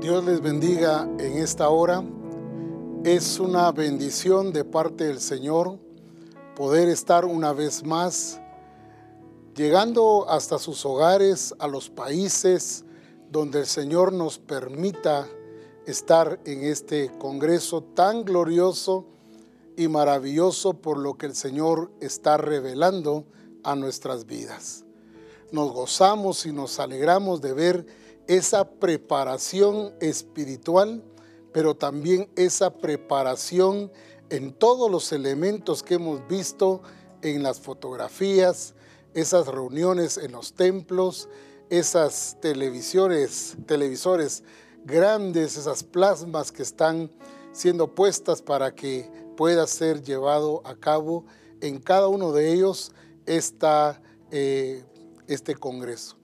Dios les bendiga en esta hora. Es una bendición de parte del Señor poder estar una vez más llegando hasta sus hogares, a los países donde el Señor nos permita estar en este Congreso tan glorioso y maravilloso por lo que el Señor está revelando a nuestras vidas. Nos gozamos y nos alegramos de ver esa preparación espiritual, pero también esa preparación en todos los elementos que hemos visto en las fotografías, esas reuniones en los templos, esas televisiones, televisores grandes, esas plasmas que están siendo puestas para que pueda ser llevado a cabo en cada uno de ellos eh, este Congreso.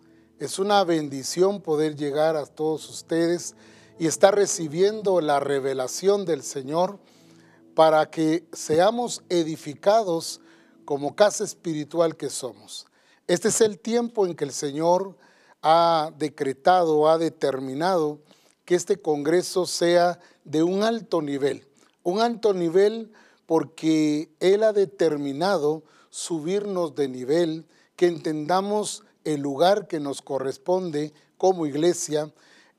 Es una bendición poder llegar a todos ustedes y estar recibiendo la revelación del Señor para que seamos edificados como casa espiritual que somos. Este es el tiempo en que el Señor ha decretado, ha determinado que este Congreso sea de un alto nivel. Un alto nivel porque Él ha determinado subirnos de nivel, que entendamos el lugar que nos corresponde como iglesia,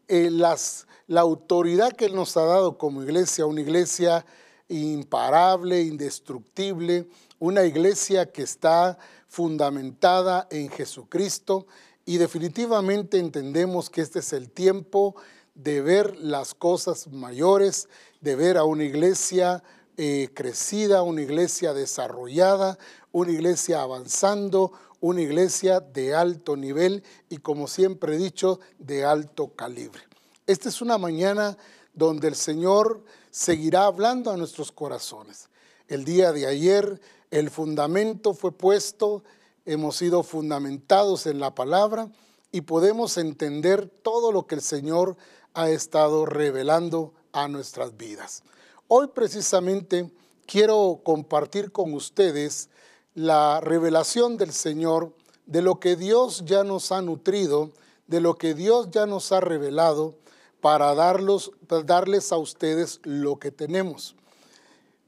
eh, la autoridad que nos ha dado como iglesia, una iglesia imparable, indestructible, una iglesia que está fundamentada en Jesucristo y definitivamente entendemos que este es el tiempo de ver las cosas mayores, de ver a una iglesia eh, crecida, una iglesia desarrollada, una iglesia avanzando, una iglesia de alto nivel y como siempre he dicho, de alto calibre. Esta es una mañana donde el Señor seguirá hablando a nuestros corazones. El día de ayer el fundamento fue puesto, hemos sido fundamentados en la palabra y podemos entender todo lo que el Señor ha estado revelando a nuestras vidas. Hoy precisamente quiero compartir con ustedes la revelación del Señor de lo que Dios ya nos ha nutrido, de lo que Dios ya nos ha revelado para, darlos, darles a ustedes lo que tenemos.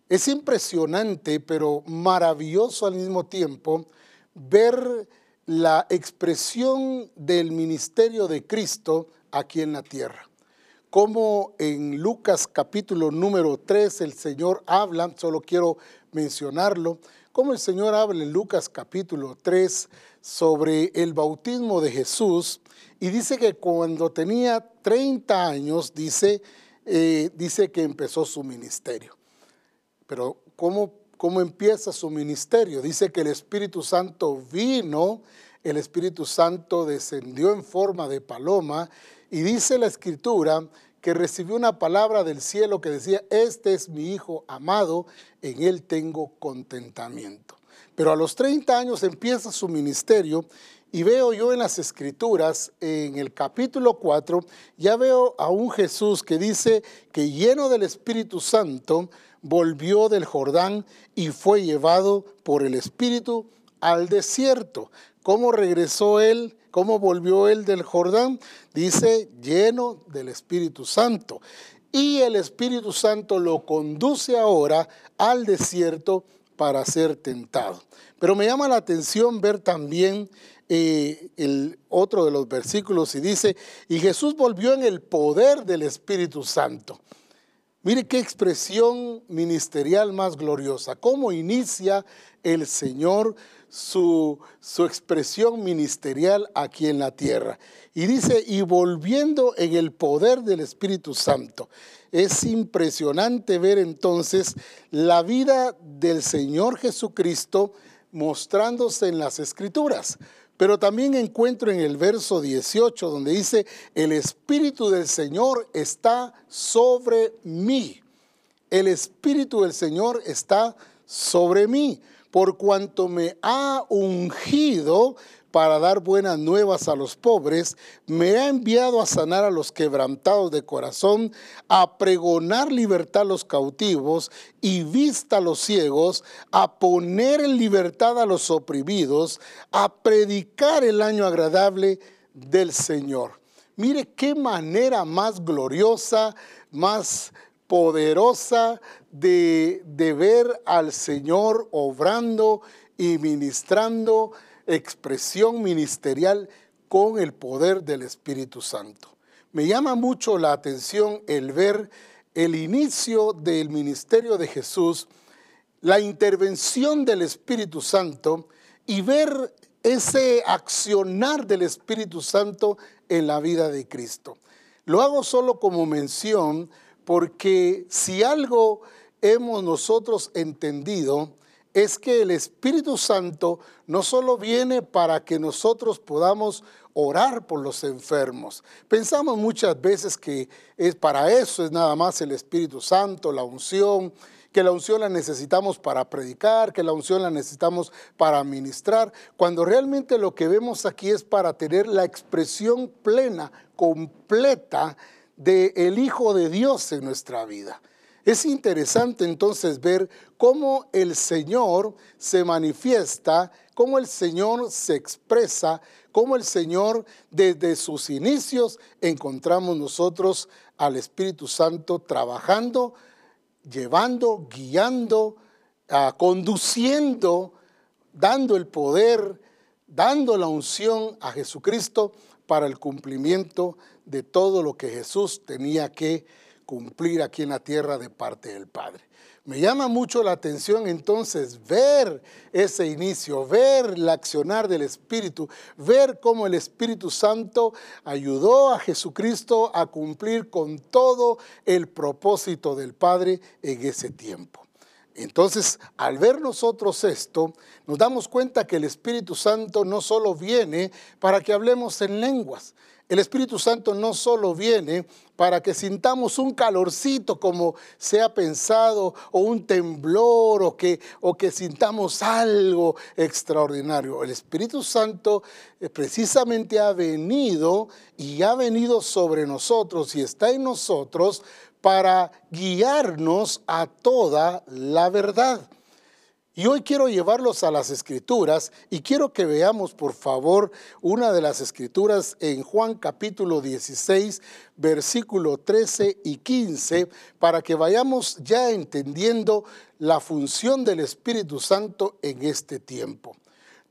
Es impresionante, pero maravilloso al mismo tiempo, ver la expresión del ministerio de Cristo aquí en la tierra. Como en Lucas capítulo número 3 el Señor habla, solo quiero mencionarlo, como el Señor habla en Lucas capítulo 3 sobre el bautismo de Jesús y dice que cuando tenía 30 años, dice, eh, dice que empezó su ministerio. Pero ¿cómo, ¿cómo empieza su ministerio? Dice que el Espíritu Santo vino, el Espíritu Santo descendió en forma de paloma y dice la Escritura que recibió una palabra del cielo que decía, este es mi Hijo amado, en él tengo contentamiento. Pero a los 30 años empieza su ministerio y veo yo en las escrituras, en el capítulo 4, ya veo a un Jesús que dice que lleno del Espíritu Santo volvió del Jordán y fue llevado por el Espíritu al desierto. ¿Cómo regresó él? ¿Cómo volvió él del Jordán? Dice, lleno del Espíritu Santo. Y el Espíritu Santo lo conduce ahora al desierto para ser tentado. Pero me llama la atención ver también eh, el otro de los versículos y dice, y Jesús volvió en el poder del Espíritu Santo. Mire qué expresión ministerial más gloriosa, cómo inicia el Señor su, su expresión ministerial aquí en la tierra. Y dice, y volviendo en el poder del Espíritu Santo. Es impresionante ver entonces la vida del Señor Jesucristo mostrándose en las escrituras. Pero también encuentro en el verso 18 donde dice, el Espíritu del Señor está sobre mí. El Espíritu del Señor está sobre mí por cuanto me ha ungido para dar buenas nuevas a los pobres, me ha enviado a sanar a los quebrantados de corazón, a pregonar libertad a los cautivos y vista a los ciegos, a poner en libertad a los oprimidos, a predicar el año agradable del Señor. Mire qué manera más gloriosa, más poderosa de, de ver al Señor obrando y ministrando expresión ministerial con el poder del Espíritu Santo. Me llama mucho la atención el ver el inicio del ministerio de Jesús, la intervención del Espíritu Santo y ver ese accionar del Espíritu Santo en la vida de Cristo. Lo hago solo como mención porque si algo hemos nosotros entendido es que el Espíritu Santo no solo viene para que nosotros podamos orar por los enfermos. Pensamos muchas veces que es para eso es nada más el Espíritu Santo, la unción, que la unción la necesitamos para predicar, que la unción la necesitamos para ministrar, cuando realmente lo que vemos aquí es para tener la expresión plena, completa del el Hijo de Dios en nuestra vida. Es interesante entonces ver cómo el Señor se manifiesta, cómo el Señor se expresa, cómo el Señor desde sus inicios encontramos nosotros al Espíritu Santo trabajando, llevando, guiando, ah, conduciendo, dando el poder, dando la unción a Jesucristo para el cumplimiento de todo lo que Jesús tenía que cumplir aquí en la tierra de parte del Padre. Me llama mucho la atención entonces ver ese inicio, ver el accionar del Espíritu, ver cómo el Espíritu Santo ayudó a Jesucristo a cumplir con todo el propósito del Padre en ese tiempo. Entonces, al ver nosotros esto, nos damos cuenta que el Espíritu Santo no solo viene para que hablemos en lenguas, el Espíritu Santo no solo viene para que sintamos un calorcito como se ha pensado, o un temblor, o que, o que sintamos algo extraordinario. El Espíritu Santo eh, precisamente ha venido y ha venido sobre nosotros y está en nosotros para guiarnos a toda la verdad. Y hoy quiero llevarlos a las escrituras y quiero que veamos por favor una de las escrituras en Juan capítulo 16, versículo 13 y 15, para que vayamos ya entendiendo la función del Espíritu Santo en este tiempo.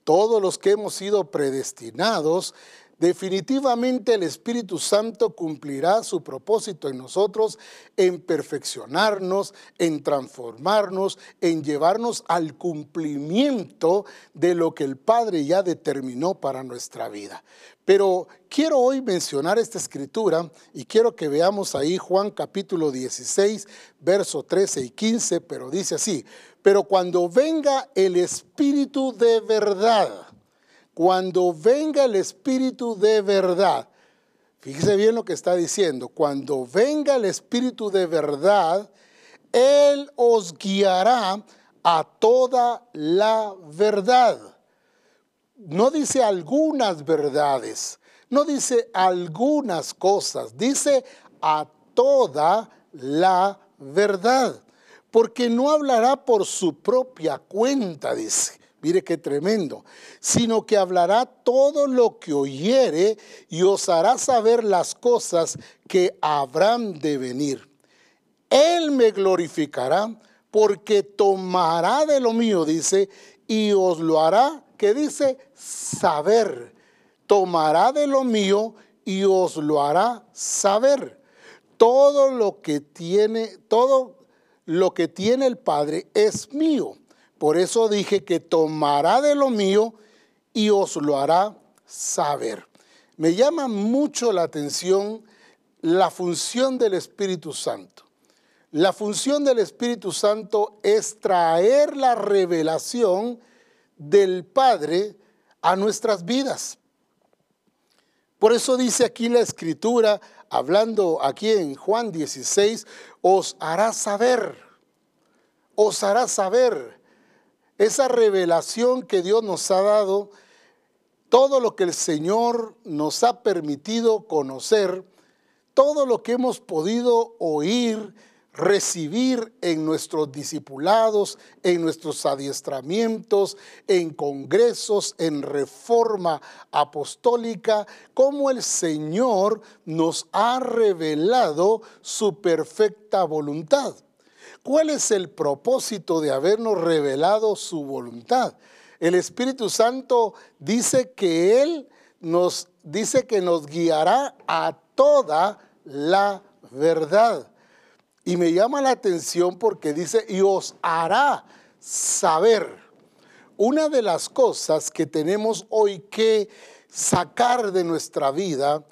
Todos los que hemos sido predestinados Definitivamente el Espíritu Santo cumplirá su propósito en nosotros en perfeccionarnos, en transformarnos, en llevarnos al cumplimiento de lo que el Padre ya determinó para nuestra vida. Pero quiero hoy mencionar esta escritura y quiero que veamos ahí Juan capítulo 16, verso 13 y 15, pero dice así, pero cuando venga el Espíritu de verdad, cuando venga el Espíritu de verdad, fíjese bien lo que está diciendo, cuando venga el Espíritu de verdad, Él os guiará a toda la verdad. No dice algunas verdades, no dice algunas cosas, dice a toda la verdad, porque no hablará por su propia cuenta, dice Mire qué tremendo. Sino que hablará todo lo que oyere y os hará saber las cosas que habrán de venir. Él me glorificará porque tomará de lo mío, dice, y os lo hará, que dice, saber. Tomará de lo mío y os lo hará saber. Todo lo que tiene, todo lo que tiene el Padre es mío. Por eso dije que tomará de lo mío y os lo hará saber. Me llama mucho la atención la función del Espíritu Santo. La función del Espíritu Santo es traer la revelación del Padre a nuestras vidas. Por eso dice aquí la escritura, hablando aquí en Juan 16, os hará saber, os hará saber esa revelación que Dios nos ha dado, todo lo que el Señor nos ha permitido conocer, todo lo que hemos podido oír, recibir en nuestros discipulados, en nuestros adiestramientos, en congresos, en reforma apostólica, cómo el Señor nos ha revelado su perfecta voluntad. ¿Cuál es el propósito de habernos revelado su voluntad? El Espíritu Santo dice que Él nos dice que nos guiará a toda la verdad. Y me llama la atención porque dice, y os hará saber. Una de las cosas que tenemos hoy que sacar de nuestra vida,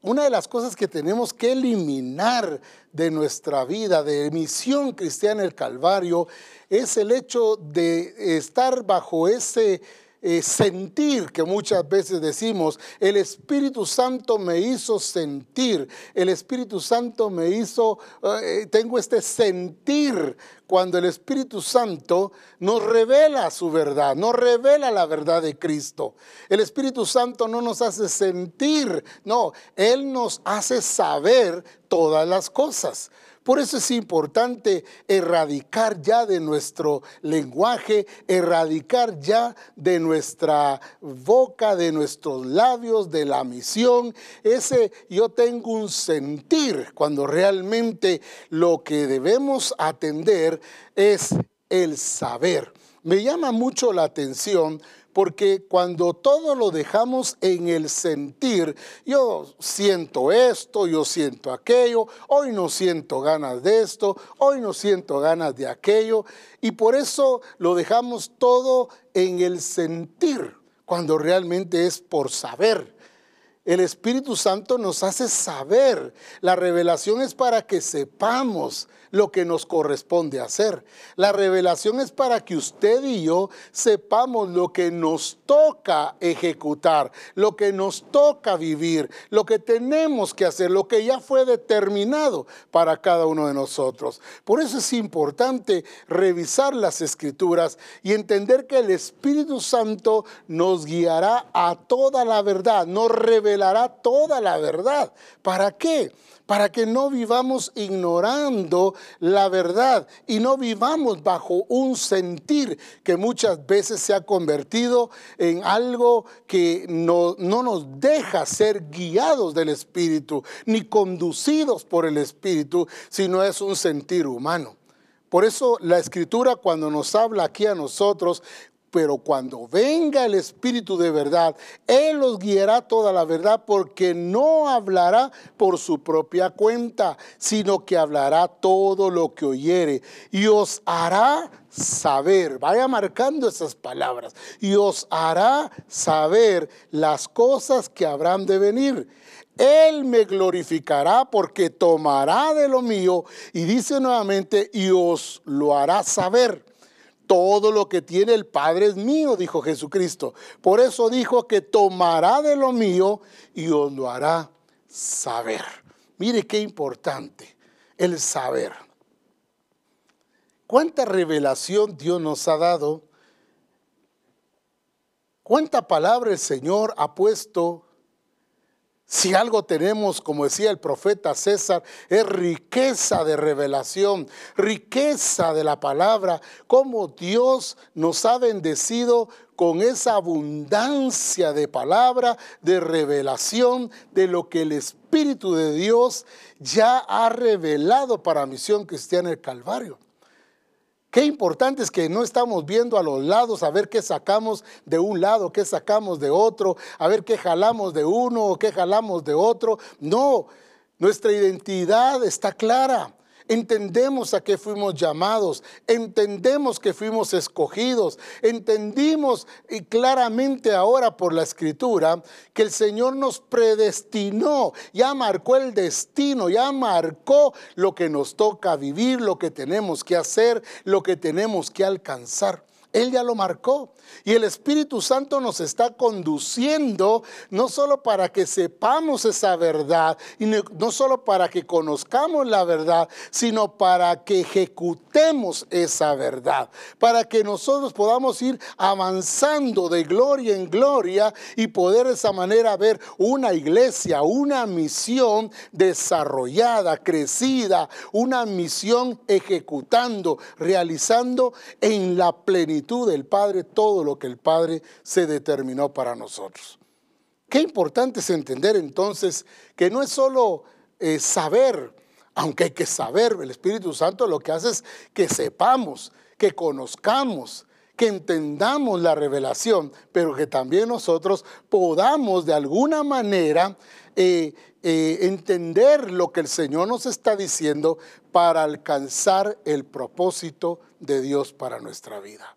una de las cosas que tenemos que eliminar de nuestra vida, de misión cristiana el Calvario, es el hecho de estar bajo ese eh, sentir que muchas veces decimos, el Espíritu Santo me hizo sentir, el Espíritu Santo me hizo, eh, tengo este sentir cuando el Espíritu Santo nos revela su verdad, nos revela la verdad de Cristo. El Espíritu Santo no nos hace sentir, no, Él nos hace saber todas las cosas. Por eso es importante erradicar ya de nuestro lenguaje, erradicar ya de nuestra boca, de nuestros labios, de la misión. Ese yo tengo un sentir cuando realmente lo que debemos atender es el saber. Me llama mucho la atención porque cuando todo lo dejamos en el sentir, yo siento esto, yo siento aquello, hoy no siento ganas de esto, hoy no siento ganas de aquello, y por eso lo dejamos todo en el sentir, cuando realmente es por saber. El Espíritu Santo nos hace saber. La revelación es para que sepamos lo que nos corresponde hacer. La revelación es para que usted y yo sepamos lo que nos toca ejecutar, lo que nos toca vivir, lo que tenemos que hacer, lo que ya fue determinado para cada uno de nosotros. Por eso es importante revisar las escrituras y entender que el Espíritu Santo nos guiará a toda la verdad, nos revelará toda la verdad. ¿Para qué? Para que no vivamos ignorando la verdad y no vivamos bajo un sentir que muchas veces se ha convertido en algo que no, no nos deja ser guiados del Espíritu ni conducidos por el Espíritu, sino es un sentir humano. Por eso la escritura cuando nos habla aquí a nosotros pero cuando venga el Espíritu de verdad, Él los guiará toda la verdad porque no hablará por su propia cuenta, sino que hablará todo lo que oyere y os hará saber, vaya marcando esas palabras, y os hará saber las cosas que habrán de venir. Él me glorificará porque tomará de lo mío y dice nuevamente, y os lo hará saber. Todo lo que tiene el Padre es mío, dijo Jesucristo. Por eso dijo que tomará de lo mío y os lo hará saber. Mire qué importante el saber. ¿Cuánta revelación Dios nos ha dado? ¿Cuánta palabra el Señor ha puesto si algo tenemos, como decía el profeta César, es riqueza de revelación, riqueza de la palabra, como Dios nos ha bendecido con esa abundancia de palabra, de revelación, de lo que el Espíritu de Dios ya ha revelado para Misión Cristiana el Calvario. Qué importante es que no estamos viendo a los lados a ver qué sacamos de un lado, qué sacamos de otro, a ver qué jalamos de uno o qué jalamos de otro. No, nuestra identidad está clara. Entendemos a qué fuimos llamados, entendemos que fuimos escogidos, entendimos y claramente ahora por la escritura que el Señor nos predestinó, ya marcó el destino, ya marcó lo que nos toca vivir, lo que tenemos que hacer, lo que tenemos que alcanzar. Él ya lo marcó. Y el Espíritu Santo nos está conduciendo no solo para que sepamos esa verdad, y no solo para que conozcamos la verdad, sino para que ejecutemos esa verdad, para que nosotros podamos ir avanzando de gloria en gloria y poder de esa manera ver una iglesia, una misión desarrollada, crecida, una misión ejecutando, realizando en la plenitud del Padre todo lo que el Padre se determinó para nosotros. Qué importante es entender entonces que no es solo eh, saber, aunque hay que saber, el Espíritu Santo lo que hace es que sepamos, que conozcamos, que entendamos la revelación, pero que también nosotros podamos de alguna manera eh, eh, entender lo que el Señor nos está diciendo para alcanzar el propósito de Dios para nuestra vida.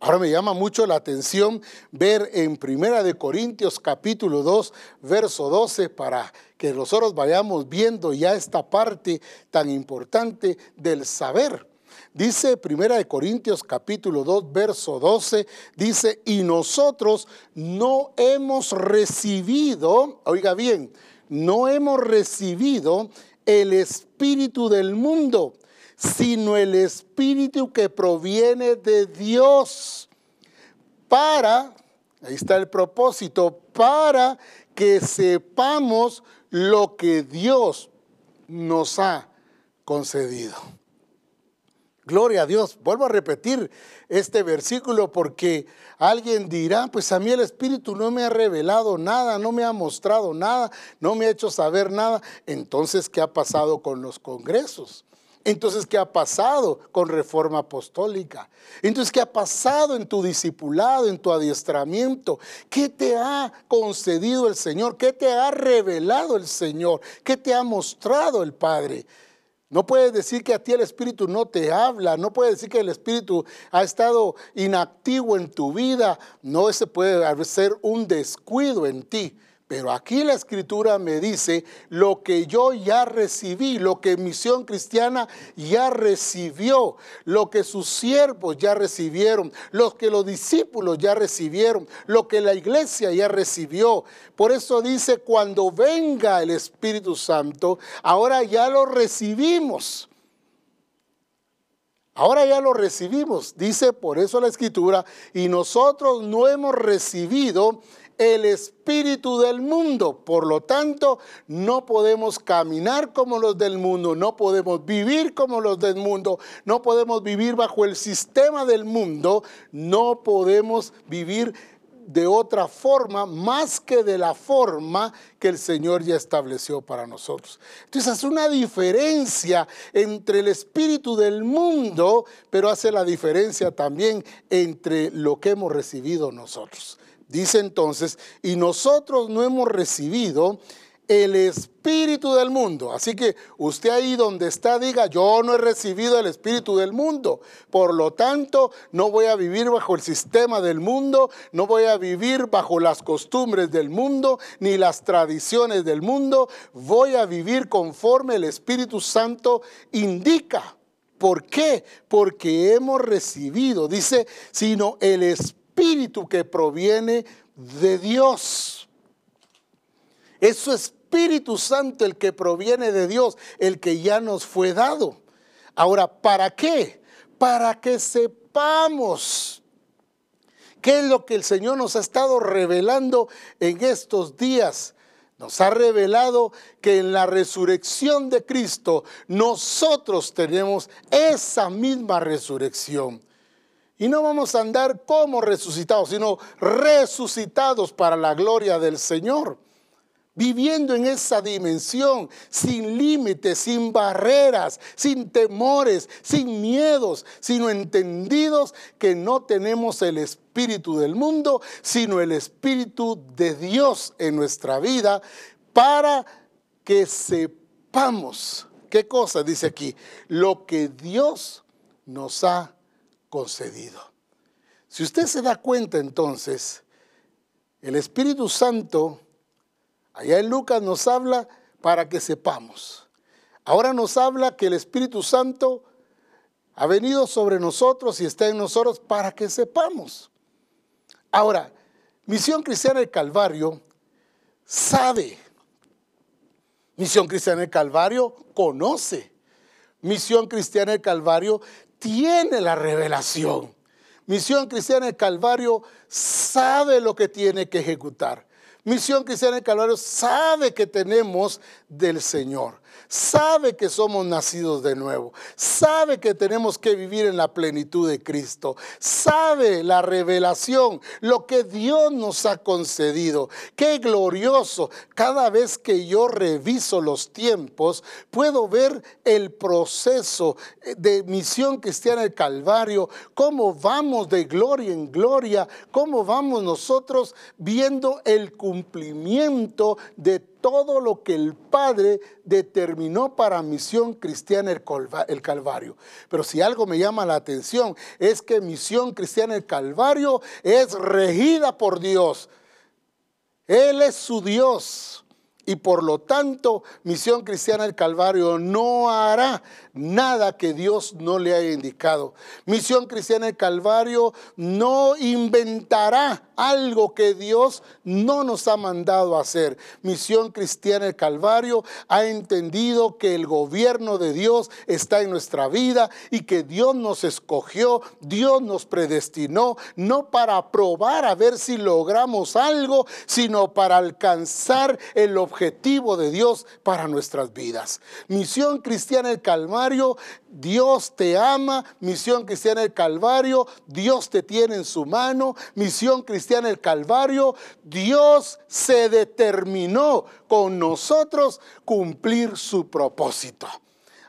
Ahora me llama mucho la atención ver en Primera de Corintios capítulo 2, verso 12 para que nosotros vayamos viendo ya esta parte tan importante del saber. Dice Primera de Corintios capítulo 2, verso 12, dice, "Y nosotros no hemos recibido, oiga bien, no hemos recibido el espíritu del mundo, sino el Espíritu que proviene de Dios para, ahí está el propósito, para que sepamos lo que Dios nos ha concedido. Gloria a Dios. Vuelvo a repetir este versículo porque alguien dirá, pues a mí el Espíritu no me ha revelado nada, no me ha mostrado nada, no me ha hecho saber nada. Entonces, ¿qué ha pasado con los congresos? Entonces, ¿qué ha pasado con reforma apostólica? Entonces, ¿qué ha pasado en tu discipulado, en tu adiestramiento? ¿Qué te ha concedido el Señor? ¿Qué te ha revelado el Señor? ¿Qué te ha mostrado el Padre? No puedes decir que a ti el Espíritu no te habla, no puedes decir que el Espíritu ha estado inactivo en tu vida, no, ese puede ser un descuido en ti. Pero aquí la escritura me dice lo que yo ya recibí, lo que Misión Cristiana ya recibió, lo que sus siervos ya recibieron, lo que los discípulos ya recibieron, lo que la iglesia ya recibió. Por eso dice, cuando venga el Espíritu Santo, ahora ya lo recibimos. Ahora ya lo recibimos, dice por eso la escritura, y nosotros no hemos recibido el espíritu del mundo. Por lo tanto, no podemos caminar como los del mundo, no podemos vivir como los del mundo, no podemos vivir bajo el sistema del mundo, no podemos vivir de otra forma más que de la forma que el Señor ya estableció para nosotros. Entonces hace una diferencia entre el espíritu del mundo, pero hace la diferencia también entre lo que hemos recibido nosotros. Dice entonces, y nosotros no hemos recibido el espíritu del mundo. Así que usted ahí donde está diga, yo no he recibido el espíritu del mundo. Por lo tanto, no voy a vivir bajo el sistema del mundo, no voy a vivir bajo las costumbres del mundo, ni las tradiciones del mundo. Voy a vivir conforme el Espíritu Santo indica. ¿Por qué? Porque hemos recibido, dice, sino el espíritu espíritu que proviene de Dios. Es su Espíritu Santo el que proviene de Dios, el que ya nos fue dado. Ahora, ¿para qué? Para que sepamos qué es lo que el Señor nos ha estado revelando en estos días. Nos ha revelado que en la resurrección de Cristo nosotros tenemos esa misma resurrección. Y no vamos a andar como resucitados, sino resucitados para la gloria del Señor. Viviendo en esa dimensión, sin límites, sin barreras, sin temores, sin miedos, sino entendidos que no tenemos el espíritu del mundo, sino el espíritu de Dios en nuestra vida para que sepamos, ¿qué cosa dice aquí? Lo que Dios nos ha concedido. Si usted se da cuenta entonces, el Espíritu Santo, allá en Lucas nos habla para que sepamos. Ahora nos habla que el Espíritu Santo, ha venido sobre nosotros y está en nosotros para que sepamos. Ahora, Misión Cristiana del Calvario sabe. Misión Cristiana del Calvario conoce. Misión Cristiana del Calvario tiene la revelación. Misión Cristiana del Calvario sabe lo que tiene que ejecutar. Misión Cristiana del Calvario sabe que tenemos del Señor sabe que somos nacidos de nuevo, sabe que tenemos que vivir en la plenitud de Cristo, sabe la revelación, lo que Dios nos ha concedido. Qué glorioso. Cada vez que yo reviso los tiempos, puedo ver el proceso de misión cristiana del Calvario, cómo vamos de gloria en gloria, cómo vamos nosotros viendo el cumplimiento de todo lo que el Padre determinó para misión cristiana el Calvario. Pero si algo me llama la atención es que misión cristiana el Calvario es regida por Dios. Él es su Dios y por lo tanto Misión Cristiana del Calvario no hará nada que Dios no le haya indicado. Misión Cristiana del Calvario no inventará algo que Dios no nos ha mandado hacer. Misión Cristiana del Calvario ha entendido que el gobierno de Dios está en nuestra vida y que Dios nos escogió, Dios nos predestinó, no para probar a ver si logramos algo, sino para alcanzar el objetivo objetivo de Dios para nuestras vidas. Misión Cristiana del Calvario, Dios te ama. Misión Cristiana del Calvario, Dios te tiene en su mano. Misión Cristiana del Calvario, Dios se determinó con nosotros cumplir su propósito.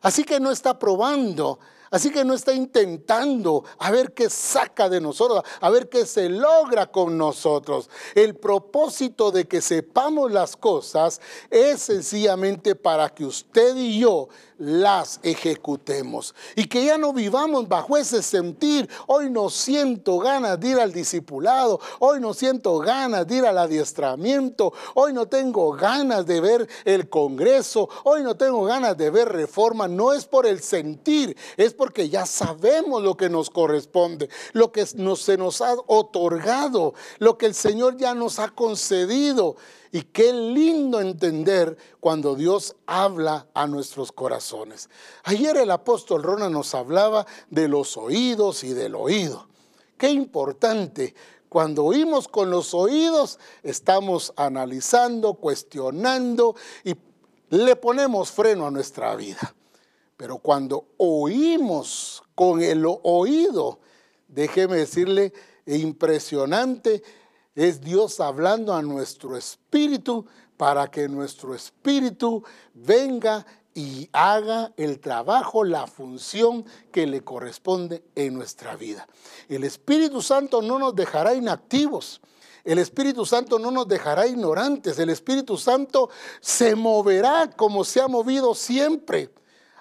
Así que no está probando Así que no está intentando a ver qué saca de nosotros, a ver qué se logra con nosotros. El propósito de que sepamos las cosas es sencillamente para que usted y yo las ejecutemos. Y que ya no vivamos bajo ese sentir, hoy no siento ganas de ir al discipulado, hoy no siento ganas de ir al adiestramiento, hoy no tengo ganas de ver el Congreso, hoy no tengo ganas de ver reforma. No es por el sentir, es porque ya sabemos lo que nos corresponde, lo que nos, se nos ha otorgado, lo que el Señor ya nos ha concedido. Y qué lindo entender cuando Dios habla a nuestros corazones. Ayer el apóstol Rona nos hablaba de los oídos y del oído. Qué importante. Cuando oímos con los oídos, estamos analizando, cuestionando y le ponemos freno a nuestra vida. Pero cuando oímos con el oído, déjeme decirle, impresionante es Dios hablando a nuestro espíritu para que nuestro espíritu venga y haga el trabajo, la función que le corresponde en nuestra vida. El Espíritu Santo no nos dejará inactivos. El Espíritu Santo no nos dejará ignorantes. El Espíritu Santo se moverá como se ha movido siempre.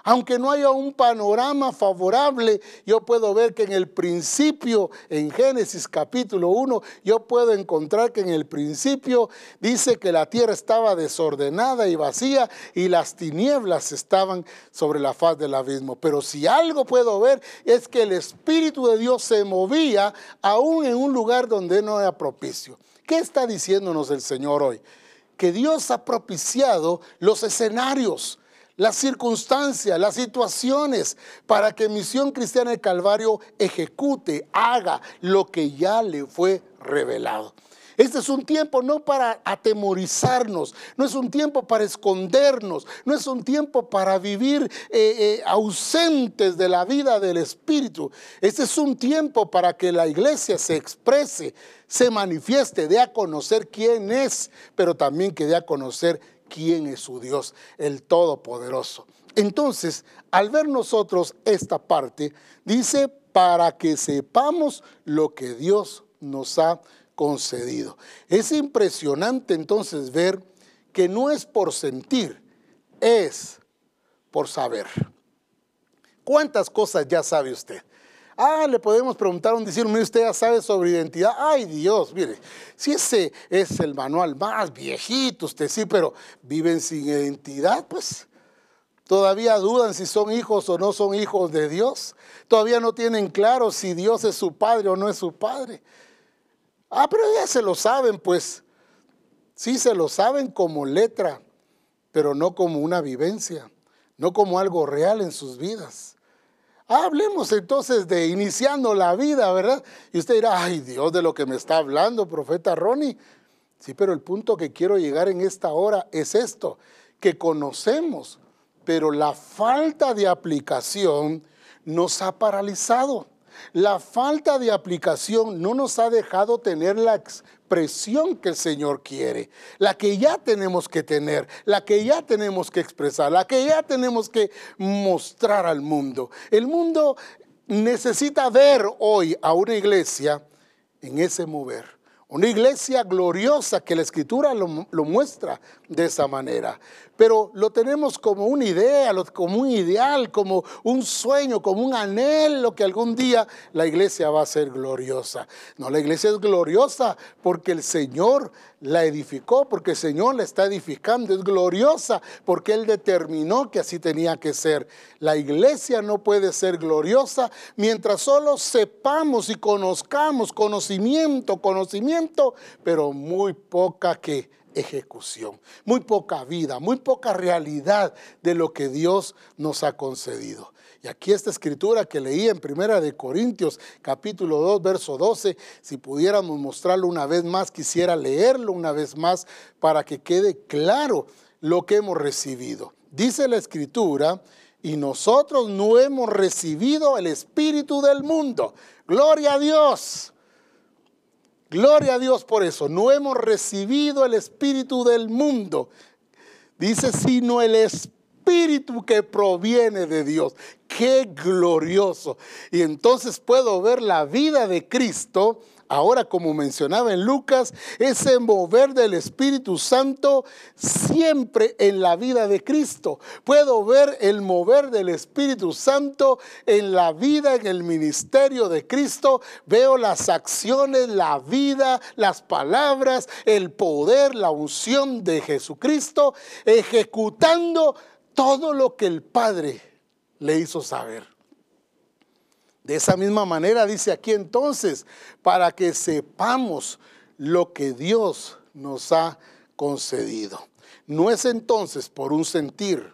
Aunque no haya un panorama favorable, yo puedo ver que en el principio, en Génesis capítulo 1, yo puedo encontrar que en el principio dice que la tierra estaba desordenada y vacía y las tinieblas estaban sobre la faz del abismo. Pero si algo puedo ver es que el Espíritu de Dios se movía aún en un lugar donde no era propicio. ¿Qué está diciéndonos el Señor hoy? Que Dios ha propiciado los escenarios las circunstancias, las situaciones, para que Misión Cristiana del Calvario ejecute, haga lo que ya le fue revelado. Este es un tiempo no para atemorizarnos, no es un tiempo para escondernos, no es un tiempo para vivir eh, eh, ausentes de la vida del Espíritu. Este es un tiempo para que la iglesia se exprese, se manifieste, dé a conocer quién es, pero también que dé a conocer quién es su Dios, el Todopoderoso. Entonces, al ver nosotros esta parte, dice, para que sepamos lo que Dios nos ha concedido. Es impresionante entonces ver que no es por sentir, es por saber. ¿Cuántas cosas ya sabe usted? Ah, le podemos preguntar a un discípulo, mire, usted ya sabe sobre identidad. Ay, Dios, mire, si ese es el manual más viejito, usted sí, pero viven sin identidad, pues Todavía dudan si son hijos o no son hijos de Dios. Todavía no tienen claro si Dios es su padre o no es su padre. Ah, pero ya se lo saben, pues. Sí, se lo saben como letra, pero no como una vivencia, no como algo real en sus vidas. Hablemos entonces de iniciando la vida, ¿verdad? Y usted dirá, ay Dios, de lo que me está hablando, profeta Ronnie. Sí, pero el punto que quiero llegar en esta hora es esto, que conocemos, pero la falta de aplicación nos ha paralizado. La falta de aplicación no nos ha dejado tener la expresión que el Señor quiere, la que ya tenemos que tener, la que ya tenemos que expresar, la que ya tenemos que mostrar al mundo. El mundo necesita ver hoy a una iglesia en ese mover. Una iglesia gloriosa que la escritura lo, muestra de esa manera. Pero lo tenemos como una idea, como un ideal, como un sueño, como un anhelo que algún día la iglesia va a ser gloriosa. No, la iglesia es gloriosa porque el Señor la edificó, porque el Señor la está edificando. Es gloriosa porque Él determinó que así tenía que ser. La iglesia no puede ser gloriosa mientras solo sepamos y conozcamos conocimiento, conocimiento, pero muy poca que ejecución, muy poca vida, muy poca realidad de lo que Dios nos ha concedido. Y aquí esta escritura que leí en Primera de Corintios, capítulo 2, verso 12, si pudiéramos mostrarlo una vez más, quisiera leerlo una vez más para que quede claro lo que hemos recibido. Dice la escritura, y nosotros no hemos recibido el espíritu del mundo. Gloria a Dios. Gloria a Dios por eso. No hemos recibido el espíritu del mundo. Dice, sino el espíritu que proviene de Dios. Qué glorioso. Y entonces puedo ver la vida de Cristo Ahora, como mencionaba en Lucas, ese mover del Espíritu Santo siempre en la vida de Cristo. Puedo ver el mover del Espíritu Santo en la vida, en el ministerio de Cristo. Veo las acciones, la vida, las palabras, el poder, la unción de Jesucristo, ejecutando todo lo que el Padre le hizo saber. De esa misma manera dice aquí entonces, para que sepamos lo que Dios nos ha concedido. No es entonces por un sentir,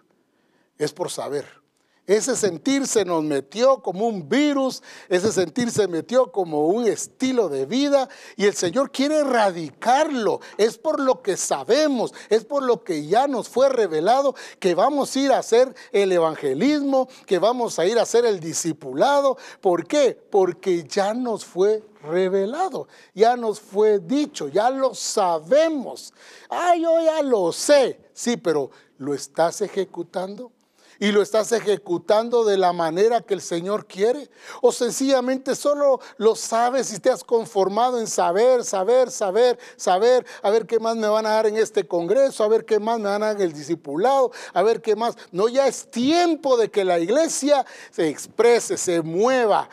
es por saber. Ese sentir se nos metió como un virus, ese sentir se metió como un estilo de vida y el Señor quiere erradicarlo. Es por lo que sabemos, es por lo que ya nos fue revelado que vamos a ir a hacer el evangelismo, que vamos a ir a hacer el discipulado. ¿Por qué? Porque ya nos fue revelado, ya nos fue dicho, ya lo sabemos. Ah, yo ya lo sé. Sí, pero ¿lo estás ejecutando? Y lo estás ejecutando de la manera que el Señor quiere? ¿O sencillamente solo lo sabes y te has conformado en saber, saber, saber, saber, a ver qué más me van a dar en este congreso, a ver qué más me van a dar en el discipulado, a ver qué más? No, ya es tiempo de que la iglesia se exprese, se mueva,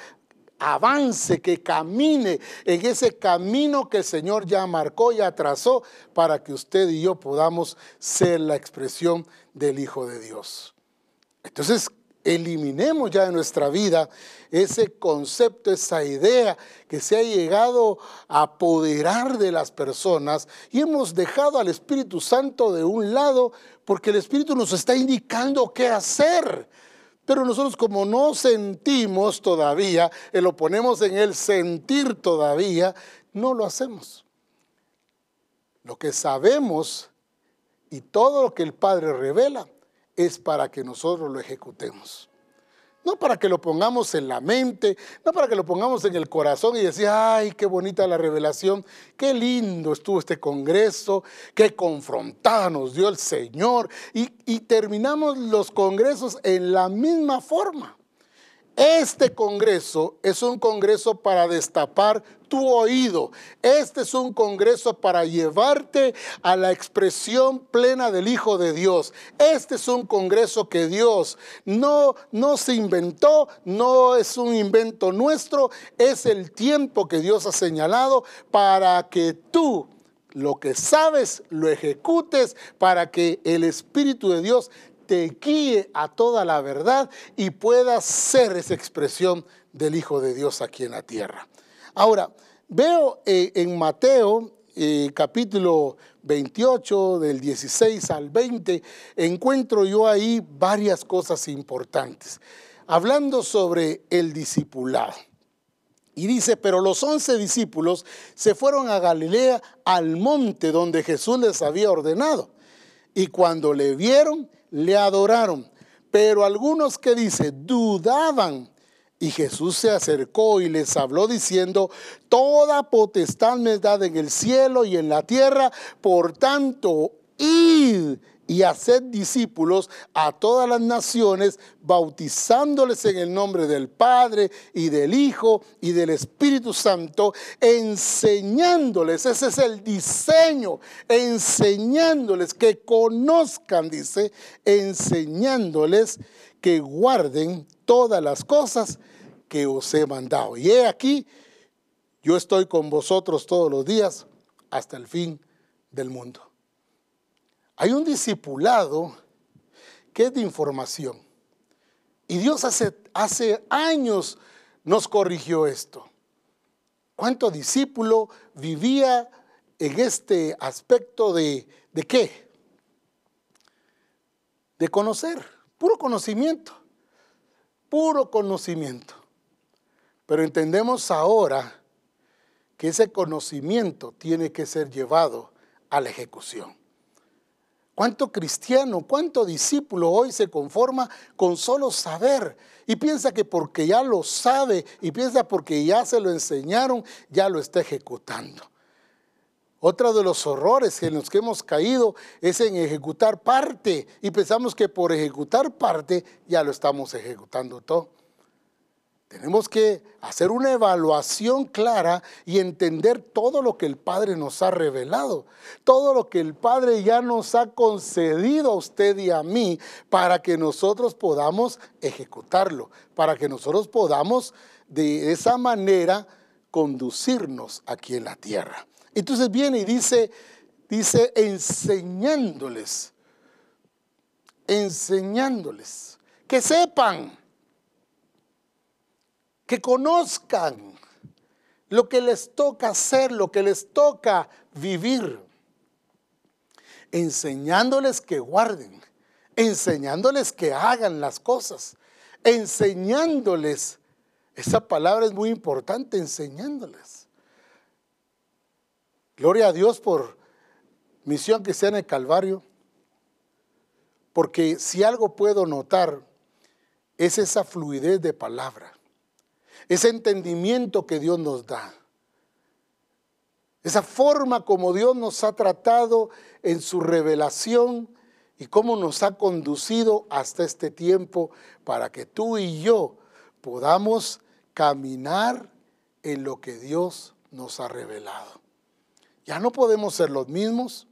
avance, que camine en ese camino que el Señor ya marcó y trazó para que usted y yo podamos ser la expresión del Hijo de Dios. Entonces, eliminemos ya de nuestra vida ese concepto, esa idea que se ha llegado a apoderar de las personas y hemos dejado al Espíritu Santo de un lado porque el Espíritu nos está indicando qué hacer. Pero nosotros como no sentimos todavía, y lo ponemos en el sentir todavía, no lo hacemos. Lo que sabemos y todo lo que el Padre revela es para que nosotros lo ejecutemos. No para que lo pongamos en la mente, no para que lo pongamos en el corazón y decir, ay, qué bonita la revelación, qué lindo estuvo este congreso, qué confrontada nos dio el Señor. Y, y terminamos los congresos en la misma forma. Este congreso es un congreso para destapar tu oído. Este es un congreso para llevarte a la expresión plena del Hijo de Dios. Este es un congreso que Dios no, no se inventó, no es un invento nuestro, es el tiempo que Dios ha señalado para que tú lo que sabes lo ejecutes, para que el Espíritu de Dios te guíe a toda la verdad y puedas ser esa expresión del Hijo de Dios aquí en la tierra. Ahora, veo eh, en Mateo eh, capítulo 28, del 16 al 20, encuentro yo ahí varias cosas importantes, hablando sobre el discipulado. Y dice, pero los once discípulos se fueron a Galilea al monte donde Jesús les había ordenado. Y cuando le vieron, le adoraron. Pero algunos que dice, dudaban. Y Jesús se acercó y les habló diciendo, toda potestad me es dada en el cielo y en la tierra, por tanto, id y haced discípulos a todas las naciones, bautizándoles en el nombre del Padre y del Hijo y del Espíritu Santo, enseñándoles, ese es el diseño, enseñándoles que conozcan, dice, enseñándoles que guarden todas las cosas que os he mandado. Y he aquí, yo estoy con vosotros todos los días hasta el fin del mundo. Hay un discipulado que es de información. Y Dios hace, hace años nos corrigió esto. ¿Cuánto discípulo vivía en este aspecto de, de qué? De conocer, puro conocimiento, puro conocimiento. Pero entendemos ahora que ese conocimiento tiene que ser llevado a la ejecución. ¿Cuánto cristiano, cuánto discípulo hoy se conforma con solo saber y piensa que porque ya lo sabe y piensa porque ya se lo enseñaron, ya lo está ejecutando? Otro de los horrores en los que hemos caído es en ejecutar parte y pensamos que por ejecutar parte ya lo estamos ejecutando todo. Tenemos que hacer una evaluación clara y entender todo lo que el Padre nos ha revelado, todo lo que el Padre ya nos ha concedido a usted y a mí para que nosotros podamos ejecutarlo, para que nosotros podamos de esa manera conducirnos aquí en la tierra. Entonces viene y dice, dice enseñándoles, enseñándoles, que sepan que conozcan lo que les toca hacer, lo que les toca vivir, enseñándoles que guarden, enseñándoles que hagan las cosas, enseñándoles, esa palabra es muy importante, enseñándoles. Gloria a Dios por misión que sea en el Calvario, porque si algo puedo notar es esa fluidez de palabra ese entendimiento que Dios nos da, esa forma como Dios nos ha tratado en su revelación y cómo nos ha conducido hasta este tiempo para que tú y yo podamos caminar en lo que Dios nos ha revelado. Ya no podemos ser los mismos,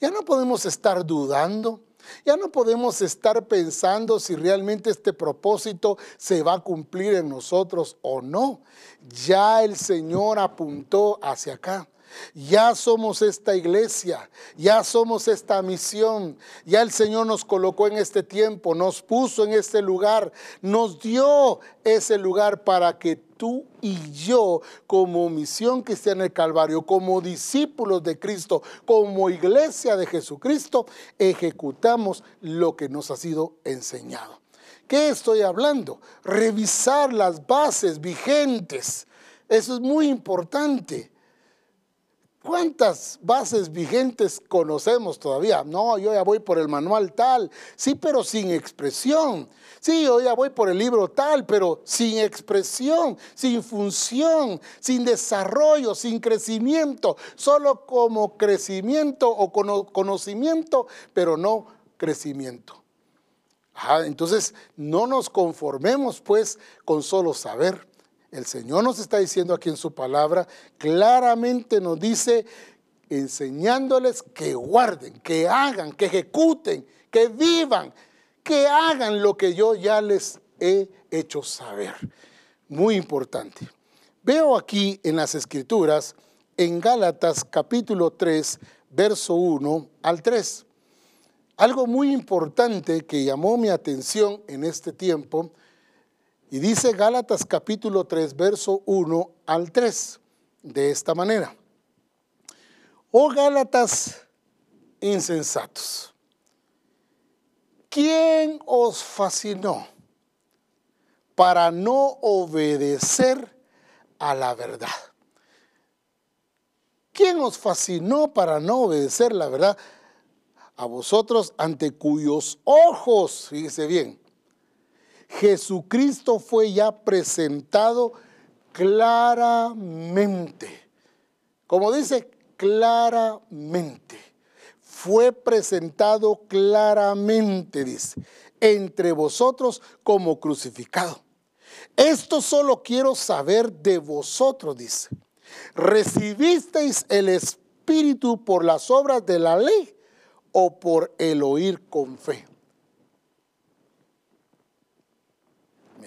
ya no podemos estar dudando, ya no podemos estar pensando si realmente este propósito se va a cumplir en nosotros o no. Ya el Señor apuntó hacia acá. Ya somos esta iglesia, ya somos esta misión, ya el Señor nos colocó en este tiempo, nos puso en este lugar, nos dio ese lugar para que tú y yo, como misión que está en el Calvario, como discípulos de Cristo, como iglesia de Jesucristo, ejecutamos lo que nos ha sido enseñado. ¿Qué estoy hablando? Revisar las bases vigentes. Eso es muy importante. ¿Cuántas bases vigentes conocemos todavía? No, yo ya voy por el manual tal, sí, pero sin expresión. Sí, yo ya voy por el libro tal, pero sin expresión, sin función, sin desarrollo, sin crecimiento, solo como crecimiento o conocimiento, pero no crecimiento. entonces, no nos conformemos pues con solo saber el Señor nos está diciendo aquí en su palabra, claramente nos dice, enseñándoles que guarden, que hagan, que ejecuten, que vivan, que hagan lo que yo ya les he hecho saber. Muy importante. Veo aquí en las escrituras, en Gálatas capítulo 3, verso 1 al 3. algo muy importante que llamó mi atención en este tiempo, y dice Gálatas capítulo 3, verso 1 al 3, de esta manera. Oh Gálatas insensatos, ¿quién os fascinó para no obedecer a la verdad? ¿Quién os fascinó para no obedecer la verdad? A vosotros ante cuyos ojos, fíjese bien, Jesucristo fue ya presentado claramente. Como dice, claramente. Fue presentado claramente, dice, entre vosotros como crucificado. Esto solo quiero saber de vosotros, dice. ¿Recibisteis el Espíritu por las obras de la ley o por el oír con fe?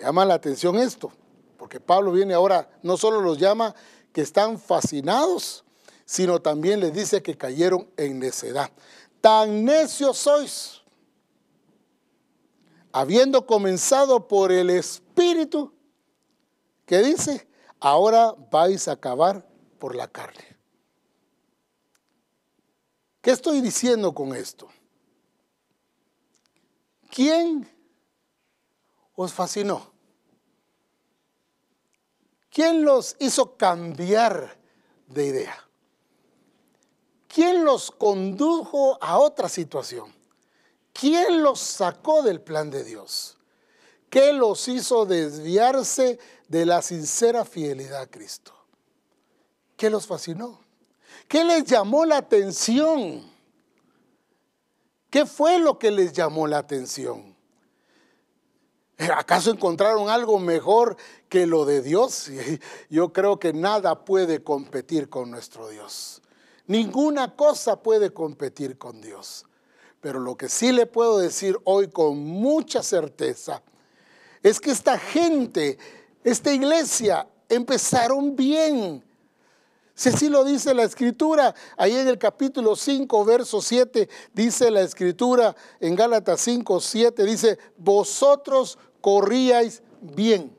Llama la atención esto, porque Pablo viene ahora, no solo los llama que están fascinados, sino también les dice que cayeron en necedad. Tan necios sois, habiendo comenzado por el Espíritu, que dice, ahora vais a acabar por la carne. ¿Qué estoy diciendo con esto? ¿Quién os fascinó? ¿Quién los hizo cambiar de idea? ¿Quién los condujo a otra situación? ¿Quién los sacó del plan de Dios? ¿Qué los hizo desviarse de la sincera fidelidad a Cristo? ¿Qué los fascinó? ¿Qué les llamó la atención? ¿Qué fue lo que les llamó la atención? ¿Acaso encontraron algo mejor que lo de Dios? Yo creo que nada puede competir con nuestro Dios. Ninguna cosa puede competir con Dios. Pero lo que sí le puedo decir hoy con mucha certeza es que esta gente, esta iglesia, empezaron bien. Si así lo dice la escritura, ahí en el capítulo 5, verso 7, dice la escritura, en Gálatas 5, 7, dice, vosotros corríais bien.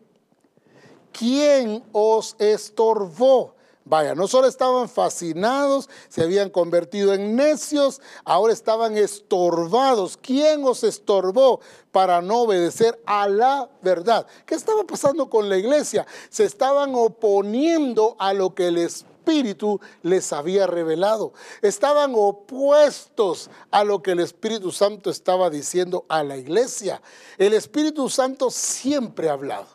¿Quién os estorbó? Vaya, no solo estaban fascinados, se habían convertido en necios, ahora estaban estorbados. ¿Quién os estorbó para no obedecer a la verdad? ¿Qué estaba pasando con la iglesia? Se estaban oponiendo a lo que el Espíritu les había revelado. Estaban opuestos a lo que el Espíritu Santo estaba diciendo a la iglesia. El Espíritu Santo siempre ha hablado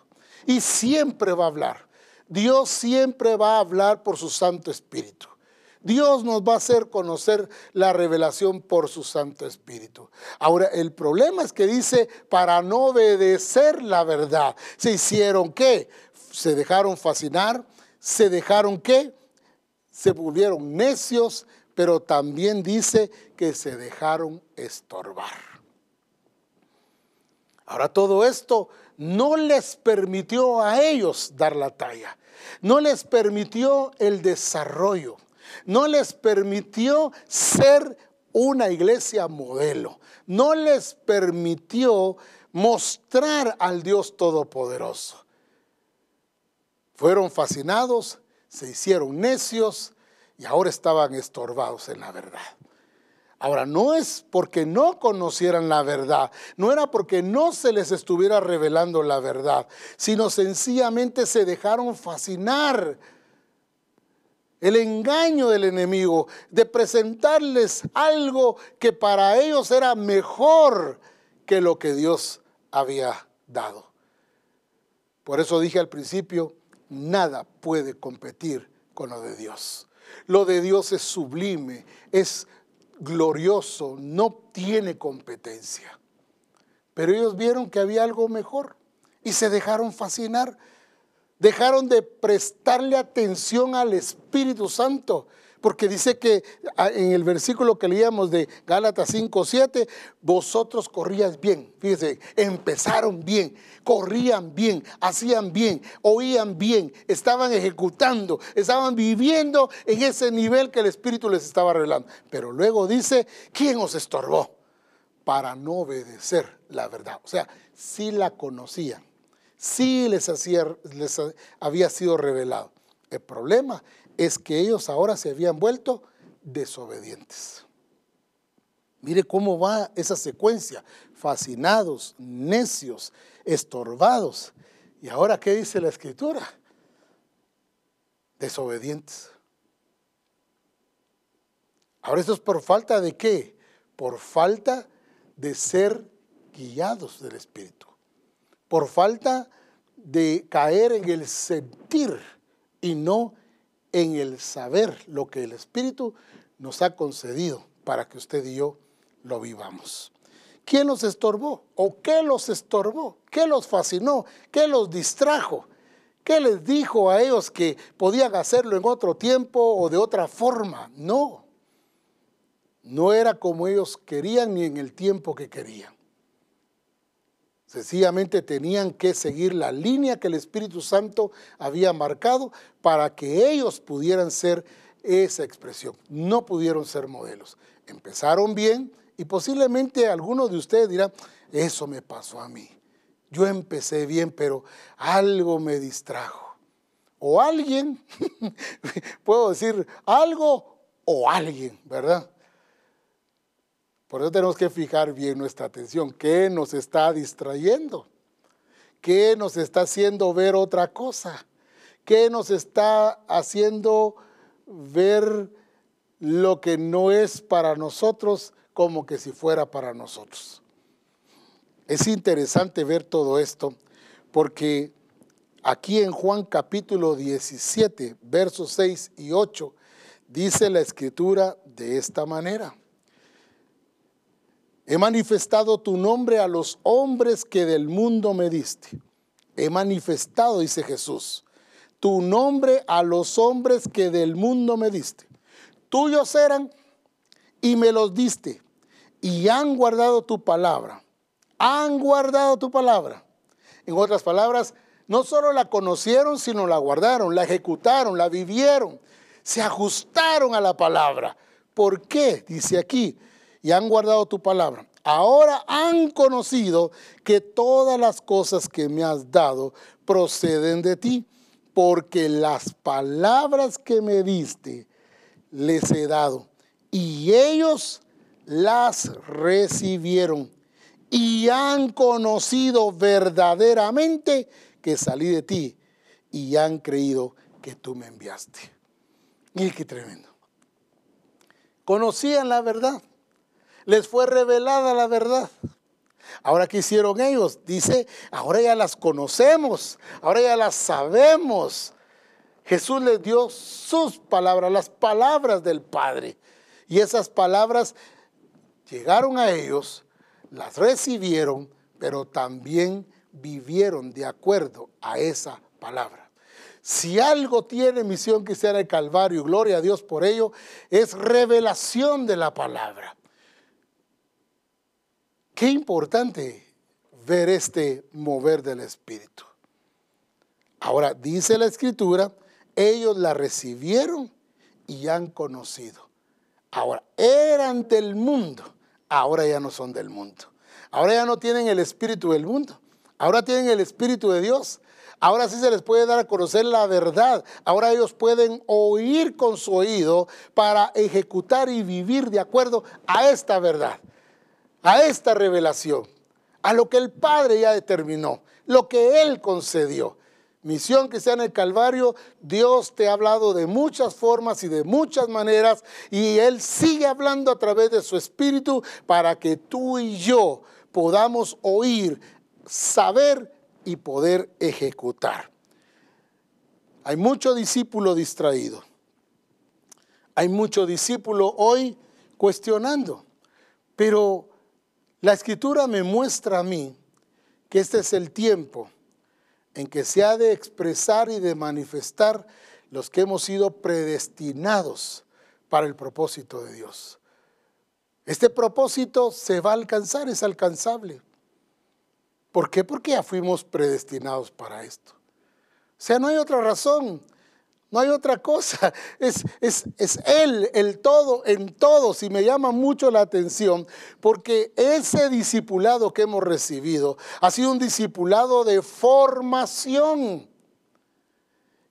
y siempre va a hablar. Dios siempre va a hablar por su Santo Espíritu. Dios nos va a hacer conocer la revelación por su Santo Espíritu. Ahora, el problema es que dice, para no obedecer la verdad, ¿se hicieron qué? Se dejaron fascinar, se dejaron qué? Se volvieron necios, pero también dice que se dejaron estorbar. Ahora, todo esto no les permitió a ellos dar la talla no les permitió el desarrollo, no les permitió ser una iglesia modelo, no les permitió mostrar al Dios Todopoderoso. Fueron fascinados, se hicieron necios y ahora estaban estorbados en la verdad. Ahora, no es porque no conocieran la verdad, no era porque no se les estuviera revelando la verdad, sino sencillamente se dejaron fascinar el engaño del enemigo, de presentarles algo que para ellos era mejor que lo que Dios había dado. Por eso dije al principio, nada puede competir con lo de Dios. Lo de Dios es sublime, es glorioso, no tiene competencia. Pero ellos vieron que había algo mejor y se dejaron fascinar. Dejaron de prestarle atención al Espíritu Santo porque dice que ah, en el versículo que leíamos de Gálatas 5, 7, vosotros corrías bien, fíjense, empezaron bien, corrían bien, hacían bien, oían bien, estaban ejecutando, estaban viviendo en ese nivel que el Espíritu les estaba revelando. Pero luego dice, ¿quién os estorbó? para no obedecer la verdad. O sea, sí la conocían, sí les, les había sido revelado. El problema es que ellos ahora se habían vuelto desobedientes. Mire cómo va esa secuencia. Fascinados, necios, estorbados. ¿Y ahora qué dice la escritura? Desobedientes. Ahora esto es por falta de qué? Por falta de ser guiados del Espíritu. Por falta de caer en el sentir y no en el saber lo que el Espíritu nos ha concedido para que usted y yo lo vivamos. ¿Quién los estorbó? ¿O qué los estorbó? ¿Qué los fascinó? ¿Qué los distrajo? ¿Qué les dijo a ellos que podían hacerlo en otro tiempo o de otra forma? No. No era como ellos querían ni en el tiempo que querían. Sencillamente tenían que seguir la línea que el Espíritu Santo había marcado para que ellos pudieran ser esa expresión. No pudieron ser modelos. Empezaron bien y posiblemente algunos de ustedes dirán, eso me pasó a mí. Yo empecé bien, pero algo me distrajo. O alguien, puedo decir algo o alguien, ¿verdad? Por eso tenemos que fijar bien nuestra atención. ¿Qué nos está distrayendo? ¿Qué nos está haciendo ver otra cosa? ¿Qué nos está haciendo ver lo que no es para nosotros como que si fuera para nosotros? Es interesante ver todo esto porque aquí en Juan capítulo 17, versos 6 y 8, dice la escritura de esta manera. He manifestado tu nombre a los hombres que del mundo me diste. He manifestado, dice Jesús, tu nombre a los hombres que del mundo me diste. Tuyos eran y me los diste y han guardado tu palabra. Han guardado tu palabra. En otras palabras, no solo la conocieron, sino la guardaron, la ejecutaron, la vivieron, se ajustaron a la palabra. ¿Por qué? Dice aquí, y han guardado tu palabra. Ahora han conocido que todas las cosas que me has dado proceden de ti, porque las palabras que me diste les he dado, y ellos las recibieron, y han conocido verdaderamente que salí de ti, y han creído que tú me enviaste. Y qué tremendo. Conocían la verdad les fue revelada la verdad. Ahora, ¿qué hicieron ellos? Dice, ahora ya las conocemos, ahora ya las sabemos. Jesús les dio sus palabras, las palabras del Padre. Y esas palabras llegaron a ellos, las recibieron, pero también vivieron de acuerdo a esa palabra. Si algo tiene misión que sea el Calvario, gloria a Dios por ello, es revelación de la palabra. Qué importante ver este mover del Espíritu. Ahora, dice la Escritura, ellos la recibieron y han conocido. Ahora, eran del mundo, ahora ya no son del mundo. Ahora ya no tienen el Espíritu del mundo, ahora tienen el Espíritu de Dios. Ahora sí se les puede dar a conocer la verdad. Ahora ellos pueden oír con su oído para ejecutar y vivir de acuerdo a esta verdad a esta revelación, a lo que el Padre ya determinó, lo que Él concedió. Misión que sea en el Calvario, Dios te ha hablado de muchas formas y de muchas maneras y Él sigue hablando a través de su Espíritu para que tú y yo podamos oír, saber y poder ejecutar. Hay mucho discípulo distraído. Hay mucho discípulo hoy cuestionando. Pero la escritura me muestra a mí que este es el tiempo en que se ha de expresar y de manifestar los que hemos sido predestinados para el propósito de Dios. Este propósito se va a alcanzar, es alcanzable. ¿Por qué? Porque ya fuimos predestinados para esto. O sea, no hay otra razón. No hay otra cosa. Es, es, es, Él, el todo en todos. Y me llama mucho la atención porque ese discipulado que hemos recibido ha sido un discipulado de formación.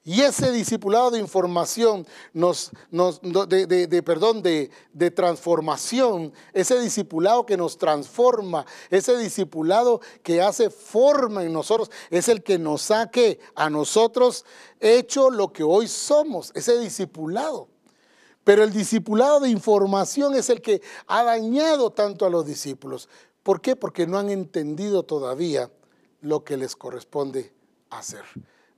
Y ese discipulado de información, nos, de, perdón, de, de, transformación, ese discipulado que nos transforma, ese discipulado que hace forma en nosotros, es el que nos saque a nosotros hecho lo que hoy somos, ese discipulado. Pero el discipulado de información es el que ha dañado tanto a los discípulos. ¿Por qué? Porque no han entendido todavía lo que les corresponde hacer,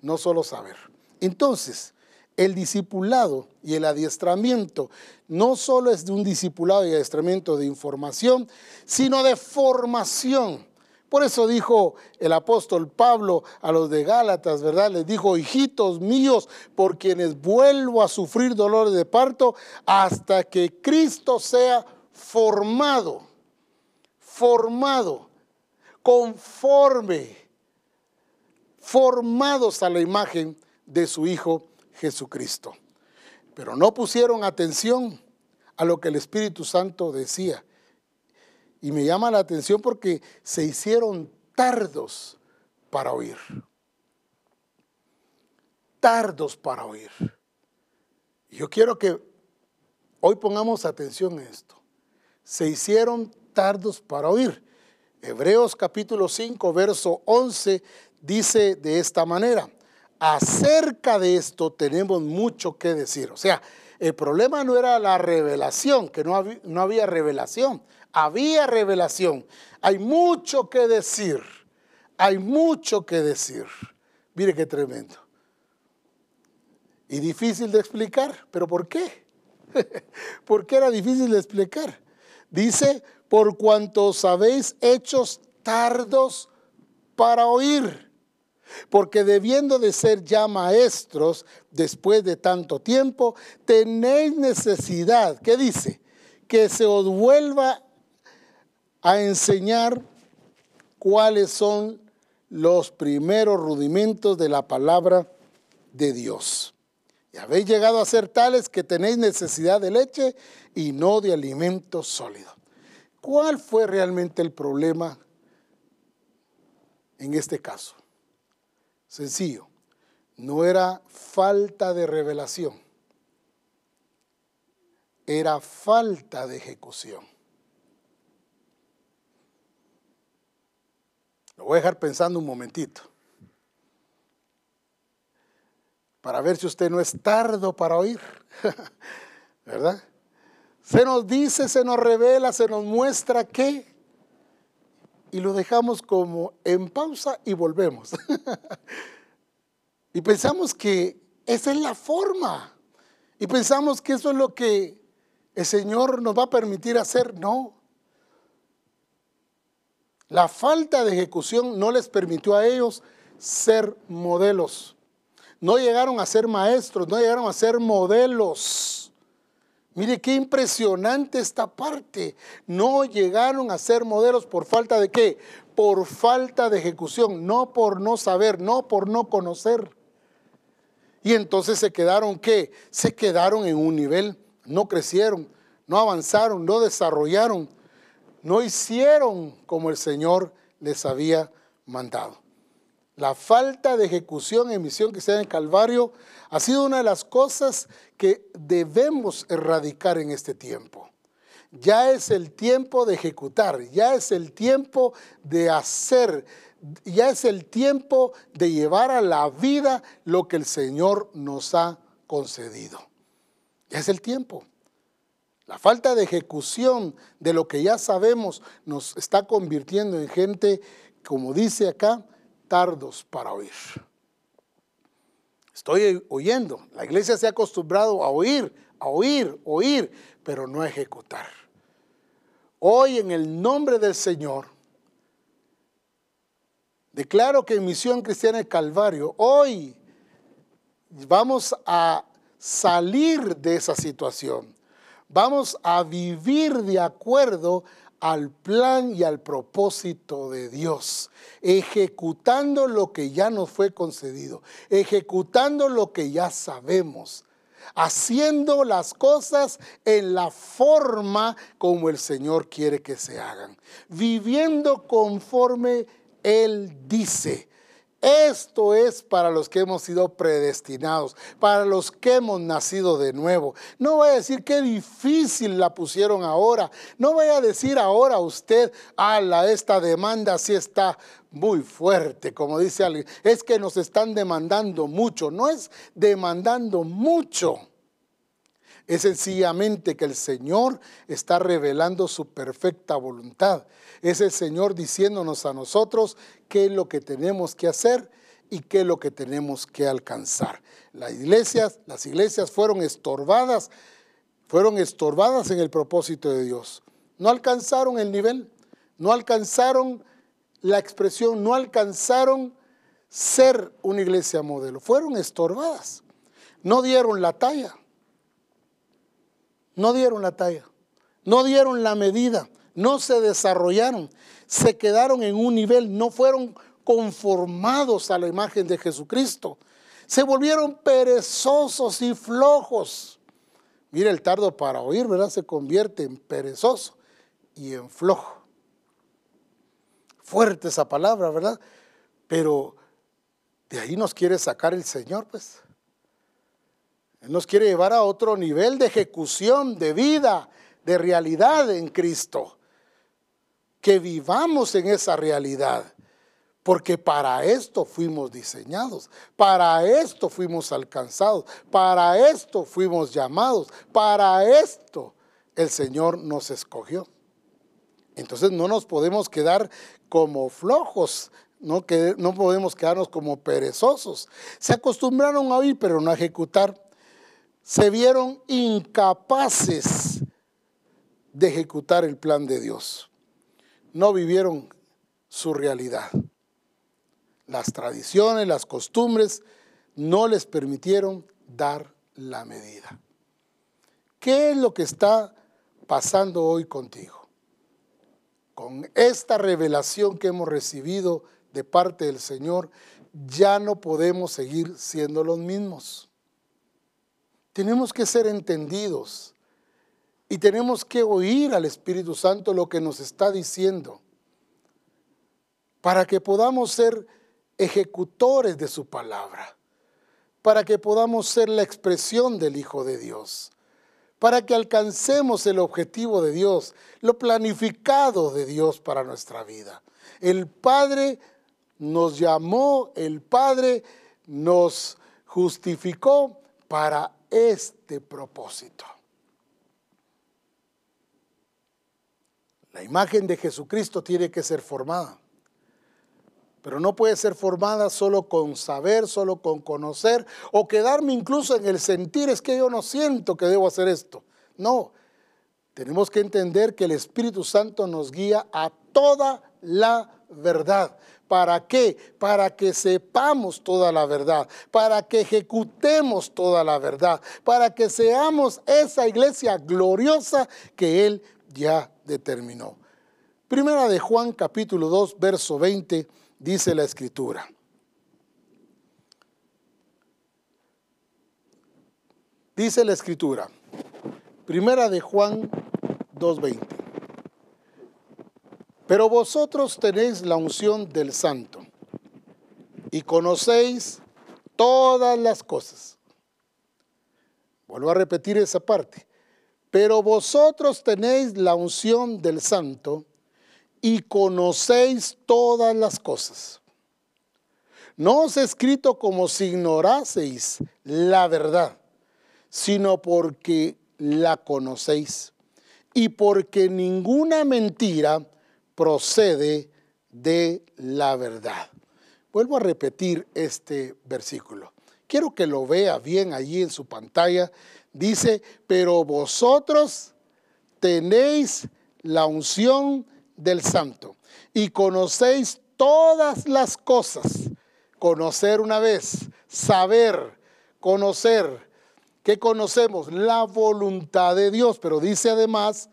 no solo saber. Entonces, el discipulado y el adiestramiento no solo es de un discipulado y adiestramiento de información, sino de formación. Por eso dijo el apóstol Pablo a los de Gálatas, ¿verdad? Les dijo, hijitos míos, por quienes vuelvo a sufrir dolores de parto hasta que Cristo sea formado, formado, conforme, formados a la imagen de su Hijo Jesucristo. Pero no pusieron atención a lo que el Espíritu Santo decía. Y me llama la atención porque se hicieron tardos para oír. Tardos para oír. Yo quiero que hoy pongamos atención en esto. Se hicieron tardos para oír. Hebreos capítulo 5, verso 11 dice de esta manera acerca de esto tenemos mucho que decir. O sea, el problema no era la revelación, que no había, no había revelación, había revelación. Hay mucho que decir, hay mucho que decir. Mire qué tremendo. Y difícil de explicar, pero ¿por qué? ¿Por qué era difícil de explicar? Dice, por cuanto sabéis hechos tardos para oír porque debiendo de ser ya maestros después de tanto tiempo, tenéis necesidad, ¿qué dice? Que se os vuelva a enseñar cuáles son los primeros rudimentos de la palabra de Dios. Y habéis llegado a ser tales que tenéis necesidad de leche y no de alimento sólido. ¿Cuál fue realmente el problema en este caso? Sencillo. No era falta de revelación. Era falta de ejecución. Lo voy a dejar pensando un momentito. Para ver si usted no es tardo para oír. ¿Verdad? Se nos dice, se nos revela, se nos muestra que y lo dejamos como en pausa y volvemos. y pensamos que esa es la forma. Y pensamos que eso es lo que el Señor nos va a permitir hacer. No. La falta de ejecución no les permitió a ellos ser modelos. No llegaron a ser maestros, no llegaron a ser modelos. Mire qué impresionante esta parte. No llegaron a ser modelos por falta de qué? Por falta de ejecución, no por no saber, no por no conocer. Y entonces se quedaron qué? Se quedaron en un nivel, no crecieron, no avanzaron, no desarrollaron, no hicieron como el Señor les había mandado. La falta de ejecución en misión sea en Calvario ha sido una de las cosas que debemos erradicar en este tiempo. Ya es el tiempo de ejecutar, ya es el tiempo de hacer, ya es el tiempo de llevar a la vida lo que el Señor nos ha concedido. Ya es el tiempo. La falta de ejecución de lo que ya sabemos nos está convirtiendo en gente, como dice acá, tardos para oír. Estoy oyendo. La iglesia se ha acostumbrado a oír, a oír, oír, pero no a ejecutar. Hoy en el nombre del Señor, declaro que en Misión Cristiana de Calvario, hoy vamos a salir de esa situación. Vamos a vivir de acuerdo al plan y al propósito de Dios, ejecutando lo que ya nos fue concedido, ejecutando lo que ya sabemos, haciendo las cosas en la forma como el Señor quiere que se hagan, viviendo conforme Él dice esto es para los que hemos sido predestinados, para los que hemos nacido de nuevo. No voy a decir qué difícil la pusieron ahora. No voy a decir ahora usted, ala, esta demanda sí está muy fuerte, como dice alguien. Es que nos están demandando mucho. No es demandando mucho. Es sencillamente que el Señor está revelando su perfecta voluntad. Es el Señor diciéndonos a nosotros qué es lo que tenemos que hacer y qué es lo que tenemos que alcanzar. Las iglesias, las iglesias fueron estorbadas, fueron estorbadas en el propósito de Dios. No alcanzaron el nivel, no alcanzaron la expresión, no alcanzaron ser una iglesia modelo. Fueron estorbadas. No dieron la talla. No dieron la talla. No dieron la medida no se desarrollaron, se quedaron en un nivel, no fueron conformados a la imagen de Jesucristo. Se volvieron perezosos y flojos. Mire, el tardo para oír, ¿verdad? Se convierte en perezoso y en flojo. Fuerte esa palabra, ¿verdad? Pero de ahí nos quiere sacar el Señor, pues. Él nos quiere llevar a otro nivel de ejecución, de vida, de realidad en Cristo que vivamos en esa realidad. Porque para esto fuimos diseñados, para esto fuimos alcanzados, para esto fuimos llamados, para esto el Señor nos escogió. Entonces no nos podemos quedar como flojos, no, que, no podemos quedarnos como perezosos. Se acostumbraron a oír pero no a ejecutar. Se vieron incapaces de ejecutar el plan de Dios no vivieron su realidad. Las tradiciones, las costumbres no les permitieron dar la medida. ¿Qué es lo que está pasando hoy contigo? Con esta revelación que hemos recibido de parte del Señor, ya no podemos seguir siendo los mismos. Tenemos que ser entendidos y tenemos que oír al Espíritu Santo lo que nos está diciendo para que podamos ser ejecutores de su palabra, para que podamos ser la expresión del Hijo de Dios, para que alcancemos el objetivo de Dios, lo planificado de Dios para nuestra vida. El Padre nos llamó, el Padre nos justificó para este propósito. La imagen de Jesucristo tiene que ser formada, pero no puede ser formada solo con saber, solo con conocer o quedarme incluso en el sentir, es que yo no siento que debo hacer esto. No, tenemos que entender que el Espíritu Santo nos guía a toda la verdad. ¿Para qué? Para que sepamos toda la verdad, para que ejecutemos toda la verdad, para que seamos esa iglesia gloriosa que Él ya determinó. Primera de Juan capítulo 2, verso 20, dice la escritura. Dice la escritura, primera de Juan 2.20. Pero vosotros tenéis la unción del santo y conocéis todas las cosas. Vuelvo a repetir esa parte. Pero vosotros tenéis la unción del santo y conocéis todas las cosas. No os he escrito como si ignoraseis la verdad, sino porque la conocéis y porque ninguna mentira procede de la verdad. Vuelvo a repetir este versículo. Quiero que lo vea bien allí en su pantalla Dice, pero vosotros tenéis la unción del santo y conocéis todas las cosas. Conocer una vez, saber, conocer. ¿Qué conocemos? La voluntad de Dios. Pero dice además,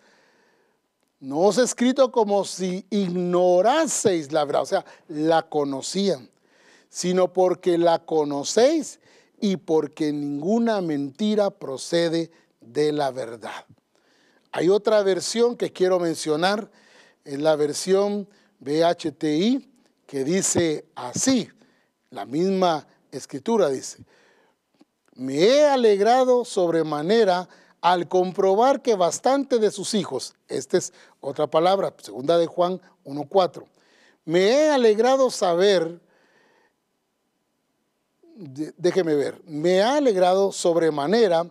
no os he escrito como si ignoraseis la verdad, o sea, la conocían, sino porque la conocéis y porque ninguna mentira procede de la verdad. Hay otra versión que quiero mencionar, es la versión BHTI, que dice así, la misma escritura dice, me he alegrado sobremanera al comprobar que bastante de sus hijos, esta es otra palabra, segunda de Juan 1.4, me he alegrado saber, déjeme ver, me ha alegrado sobremanera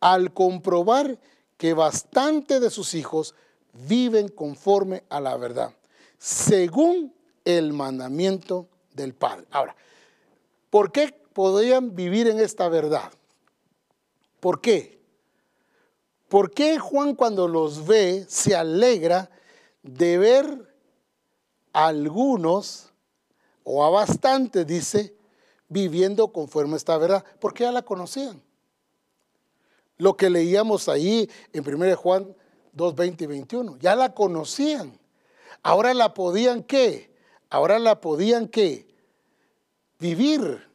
al comprobar que bastante de sus hijos viven conforme a la verdad, según el mandamiento del Padre. Ahora, ¿por qué podían vivir en esta verdad? ¿Por qué? ¿Por qué Juan cuando los ve se alegra de ver a algunos, o a bastantes, dice, viviendo conforme esta verdad? Porque ya la conocían. Lo que leíamos ahí en 1 Juan 2, 20 y 21, ya la conocían. Ahora la podían qué? Ahora la podían qué? Vivir.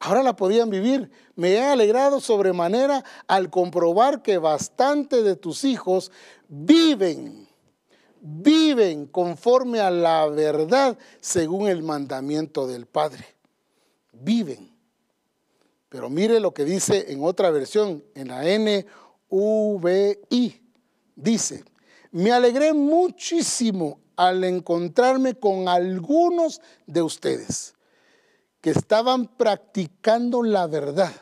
Ahora la podían vivir. Me he alegrado sobremanera al comprobar que bastante de tus hijos viven, viven conforme a la verdad según el mandamiento del Padre. Viven. Pero mire lo que dice en otra versión, en la NVI. Dice, me alegré muchísimo al encontrarme con algunos de ustedes que estaban practicando la verdad.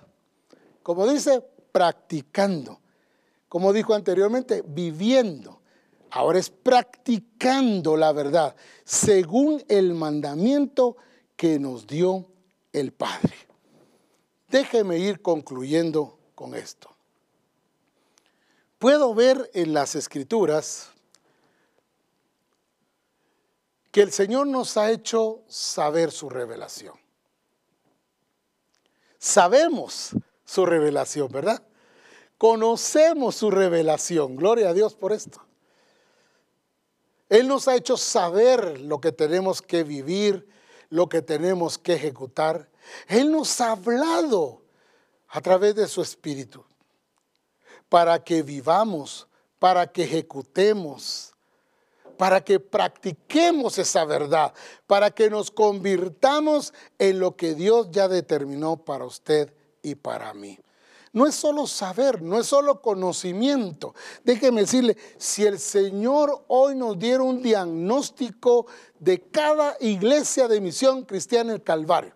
Como dice, practicando. Como dijo anteriormente, viviendo. Ahora es practicando la verdad, según el mandamiento que nos dio el Padre. Déjeme ir concluyendo con esto. Puedo ver en las escrituras que el Señor nos ha hecho saber su revelación. Sabemos su revelación, ¿verdad? Conocemos su revelación. Gloria a Dios por esto. Él nos ha hecho saber lo que tenemos que vivir, lo que tenemos que ejecutar. Él nos ha hablado a través de su Espíritu para que vivamos, para que ejecutemos, para que practiquemos esa verdad, para que nos convirtamos en lo que Dios ya determinó para usted y para mí. No es solo saber, no es solo conocimiento. Déjeme decirle, si el Señor hoy nos diera un diagnóstico de cada iglesia de misión cristiana en el Calvario,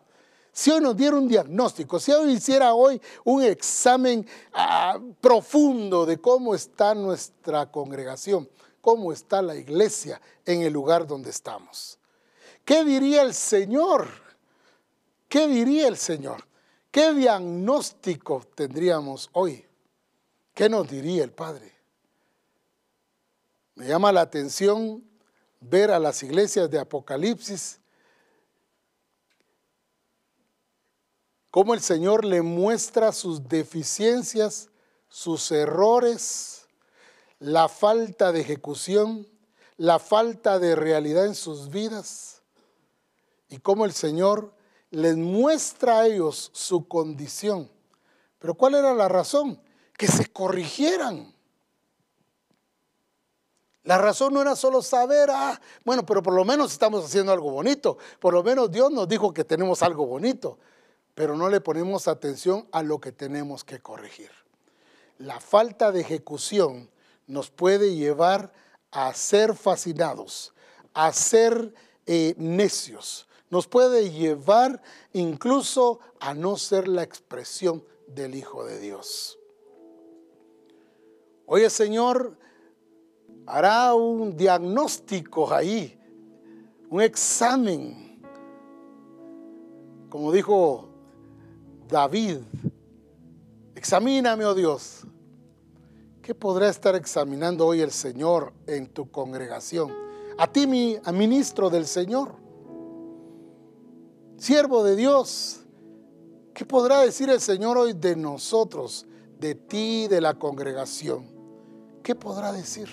si hoy nos diera un diagnóstico, si hoy hiciera hoy un examen ah, profundo de cómo está nuestra congregación, cómo está la iglesia en el lugar donde estamos. ¿Qué diría el Señor? ¿Qué diría el Señor? ¿Qué diagnóstico tendríamos hoy? ¿Qué nos diría el Padre? Me llama la atención ver a las iglesias de Apocalipsis cómo el Señor le muestra sus deficiencias, sus errores, la falta de ejecución, la falta de realidad en sus vidas y cómo el Señor les muestra a ellos su condición. Pero ¿cuál era la razón? Que se corrigieran. La razón no era solo saber, ah, bueno, pero por lo menos estamos haciendo algo bonito. Por lo menos Dios nos dijo que tenemos algo bonito, pero no le ponemos atención a lo que tenemos que corregir. La falta de ejecución nos puede llevar a ser fascinados, a ser eh, necios, nos puede llevar incluso a no ser la expresión del Hijo de Dios. Hoy el Señor hará un diagnóstico ahí, un examen, como dijo David, examíname, oh Dios, ¿Qué podrá estar examinando hoy el Señor en tu congregación? A ti, mi ministro del Señor, siervo de Dios, ¿qué podrá decir el Señor hoy de nosotros, de ti, de la congregación? ¿qué podrá decir?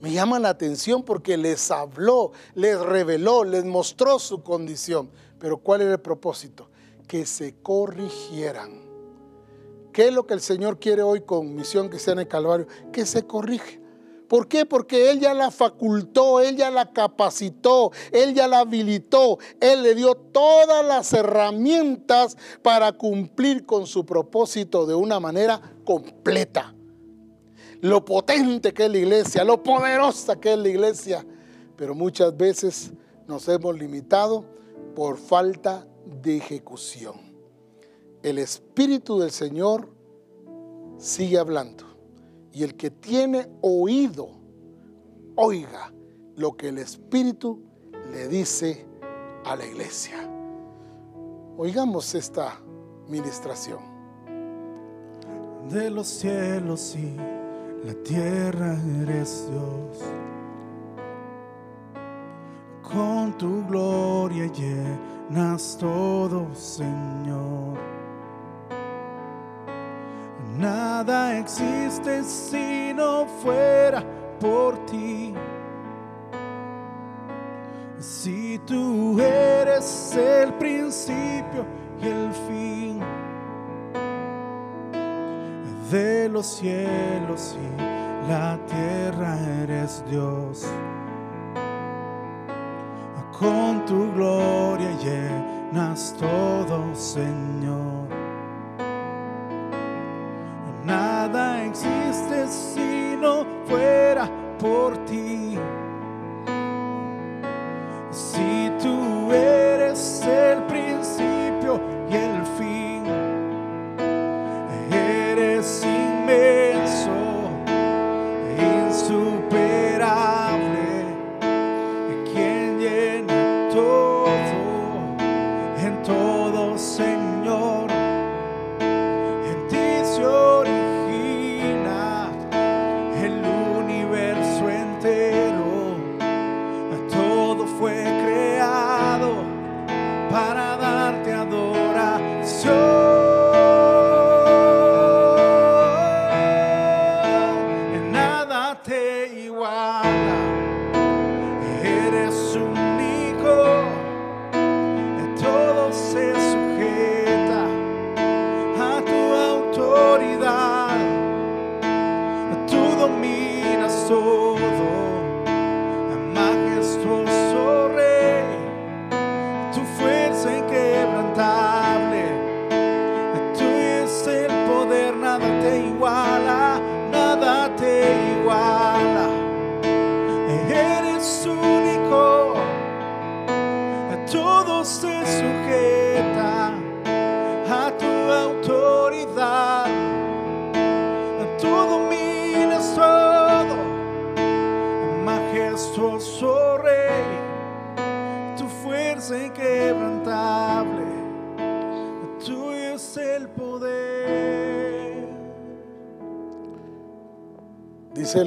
Me llama la atención porque les habló, les reveló, les mostró su condición. Pero ¿cuál era el propósito? Que se corrigieran. ¿Qué es lo que el Señor quiere hoy con Misión Cristiana en Calvario? Que se corrige. ¿Por qué? Porque Él ya la facultó, Él ya la capacitó, Él ya la habilitó, Él le dio todas las herramientas para cumplir con su propósito de una manera completa. Lo potente que es la iglesia, lo poderosa que es la iglesia, pero muchas veces nos hemos limitado por falta de ejecución. El Espíritu del Señor sigue hablando y el que tiene oído, oiga lo que el Espíritu le dice a la iglesia. Oigamos esta ministración. De los cielos y la tierra eres Dios. Con tu gloria llenas todo, Señor Nada existe si no fuera por ti. Si tú eres el principio y el fin de los cielos y la tierra eres Dios. Con tu gloria llenas todo, Señor. Fuera por ti.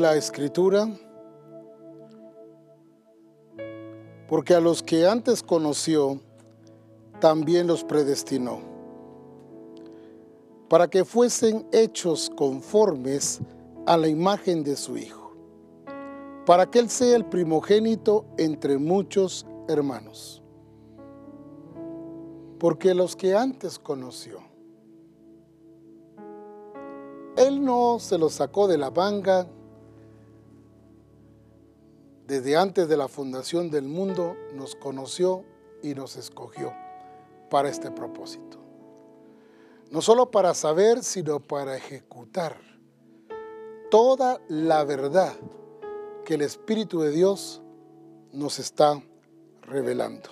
La escritura, porque a los que antes conoció, también los predestinó, para que fuesen hechos conformes a la imagen de su Hijo, para que Él sea el primogénito entre muchos hermanos. Porque los que antes conoció, Él no se los sacó de la manga, desde antes de la fundación del mundo nos conoció y nos escogió para este propósito. No solo para saber, sino para ejecutar toda la verdad que el Espíritu de Dios nos está revelando.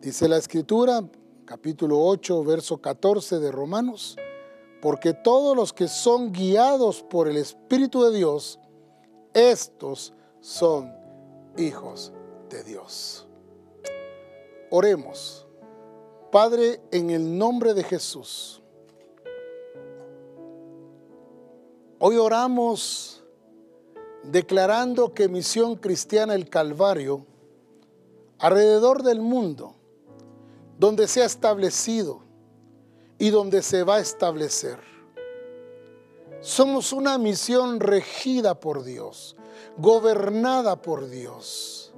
Dice la Escritura, capítulo 8, verso 14 de Romanos, porque todos los que son guiados por el Espíritu de Dios, estos son hijos de Dios. Oremos. Padre, en el nombre de Jesús, hoy oramos declarando que Misión Cristiana el Calvario, alrededor del mundo, donde se ha establecido y donde se va a establecer, Somos una misión regida por Dios, gobernada por Dios,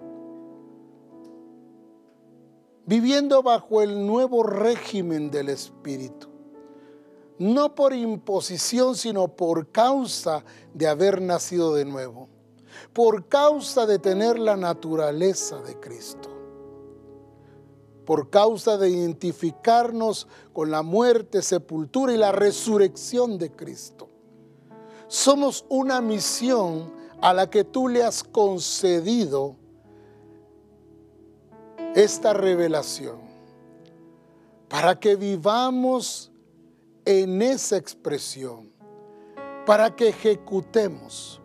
viviendo bajo el nuevo régimen del Espíritu, no por imposición, sino por causa de haber nacido de nuevo, por causa de tener la naturaleza de Cristo. Por causa de identificarnos con la muerte, sepultura y la resurrección de Cristo. Somos una misión a la que tú le has concedido esta revelación, para que vivamos en esa expresión, para que ejecutemos.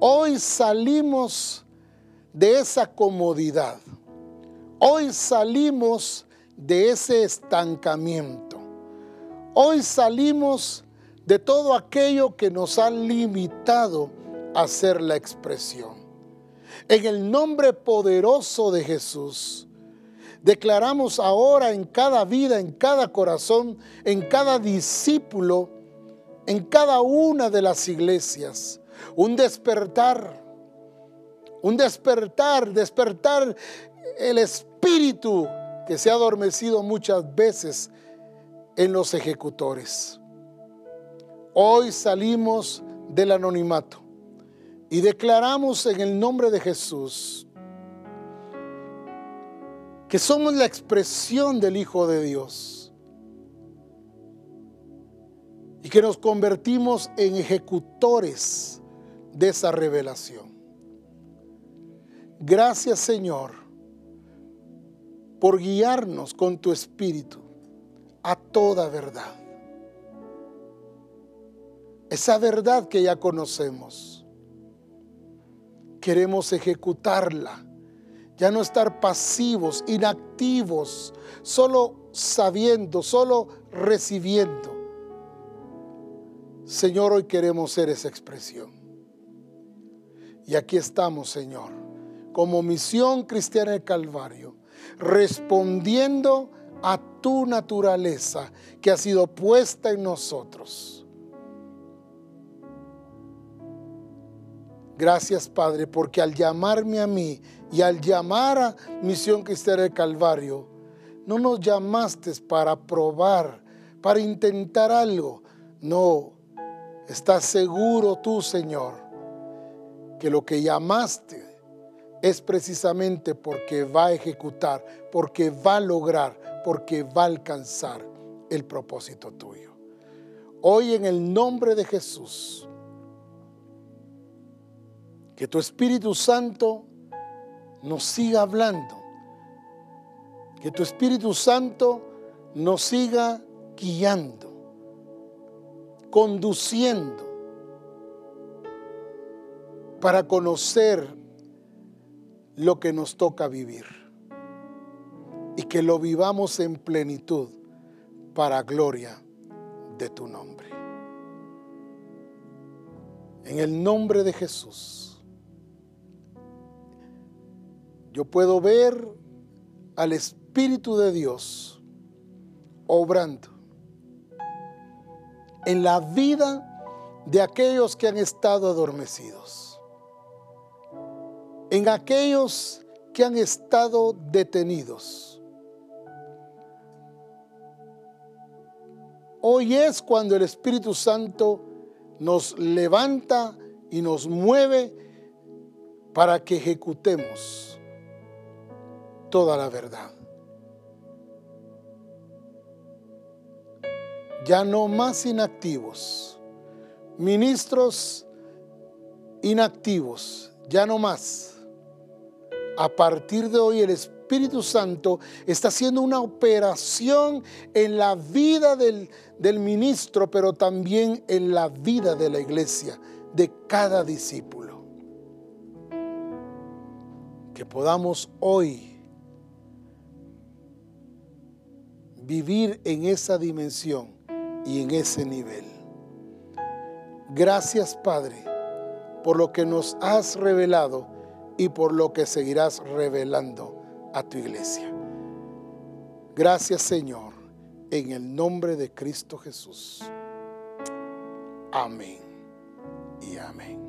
Hoy salimos de esa comodidad Hoy salimos de ese estancamiento. Hoy salimos de todo aquello que nos ha limitado a hacer la expresión. En el nombre poderoso de Jesús, declaramos ahora en cada vida, en cada corazón, en cada discípulo, en cada una de las iglesias, un despertar, un despertar, despertar el espíritu que se ha adormecido muchas veces en los ejecutores. Hoy salimos del anonimato y declaramos en el nombre de Jesús que somos la expresión del Hijo de Dios y que nos convertimos en ejecutores de esa revelación. Gracias Señor por guiarnos con tu espíritu a toda verdad. Esa verdad que ya conocemos. Queremos ejecutarla. Ya no estar pasivos, inactivos, solo sabiendo, solo recibiendo. Señor, hoy queremos ser esa expresión. Y aquí estamos, Señor, como misión cristiana del Calvario respondiendo a tu naturaleza que ha sido puesta en nosotros. Gracias Padre, porque al llamarme a mí y al llamar a Misión Cristiana del Calvario, no nos llamaste para probar, para intentar algo. No, estás seguro tú, Señor, que lo que llamaste es precisamente porque va a ejecutar, porque va a lograr, porque va a alcanzar el propósito tuyo. Hoy en el nombre de Jesús, que tu Espíritu Santo nos siga hablando, que tu Espíritu Santo nos siga guiando, conduciendo para conocer lo que nos toca vivir y que lo vivamos en plenitud para gloria de tu nombre. En el nombre de Jesús, yo puedo ver al Espíritu de Dios obrando en la vida de aquellos que han estado adormecidos en aquellos que han estado detenidos. Hoy es cuando el Espíritu Santo nos levanta y nos mueve para que ejecutemos toda la verdad. Ya no más inactivos, ministros inactivos, ya no más a partir de hoy el Espíritu Santo está haciendo una operación en la vida del, ministro, pero también en la vida de la iglesia, de cada discípulo. Que podamos hoy vivir en esa dimensión y en ese nivel. Gracias Padre por lo que nos has revelado y por lo que seguirás revelando a tu iglesia. Gracias Señor, en el nombre de Cristo Jesús. Amén y amén.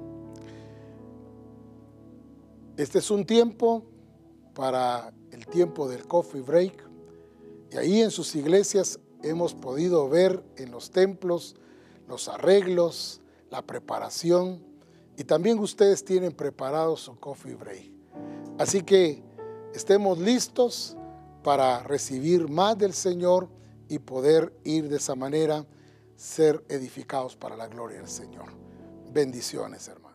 Este es un tiempo para el tiempo del coffee break y ahí en sus iglesias hemos podido ver en los templos los arreglos, la preparación y también ustedes tienen preparado su coffee break. Así que estemos listos para recibir más del Señor y poder ir de esa manera, ser edificados para la gloria del Señor. Bendiciones, hermanos.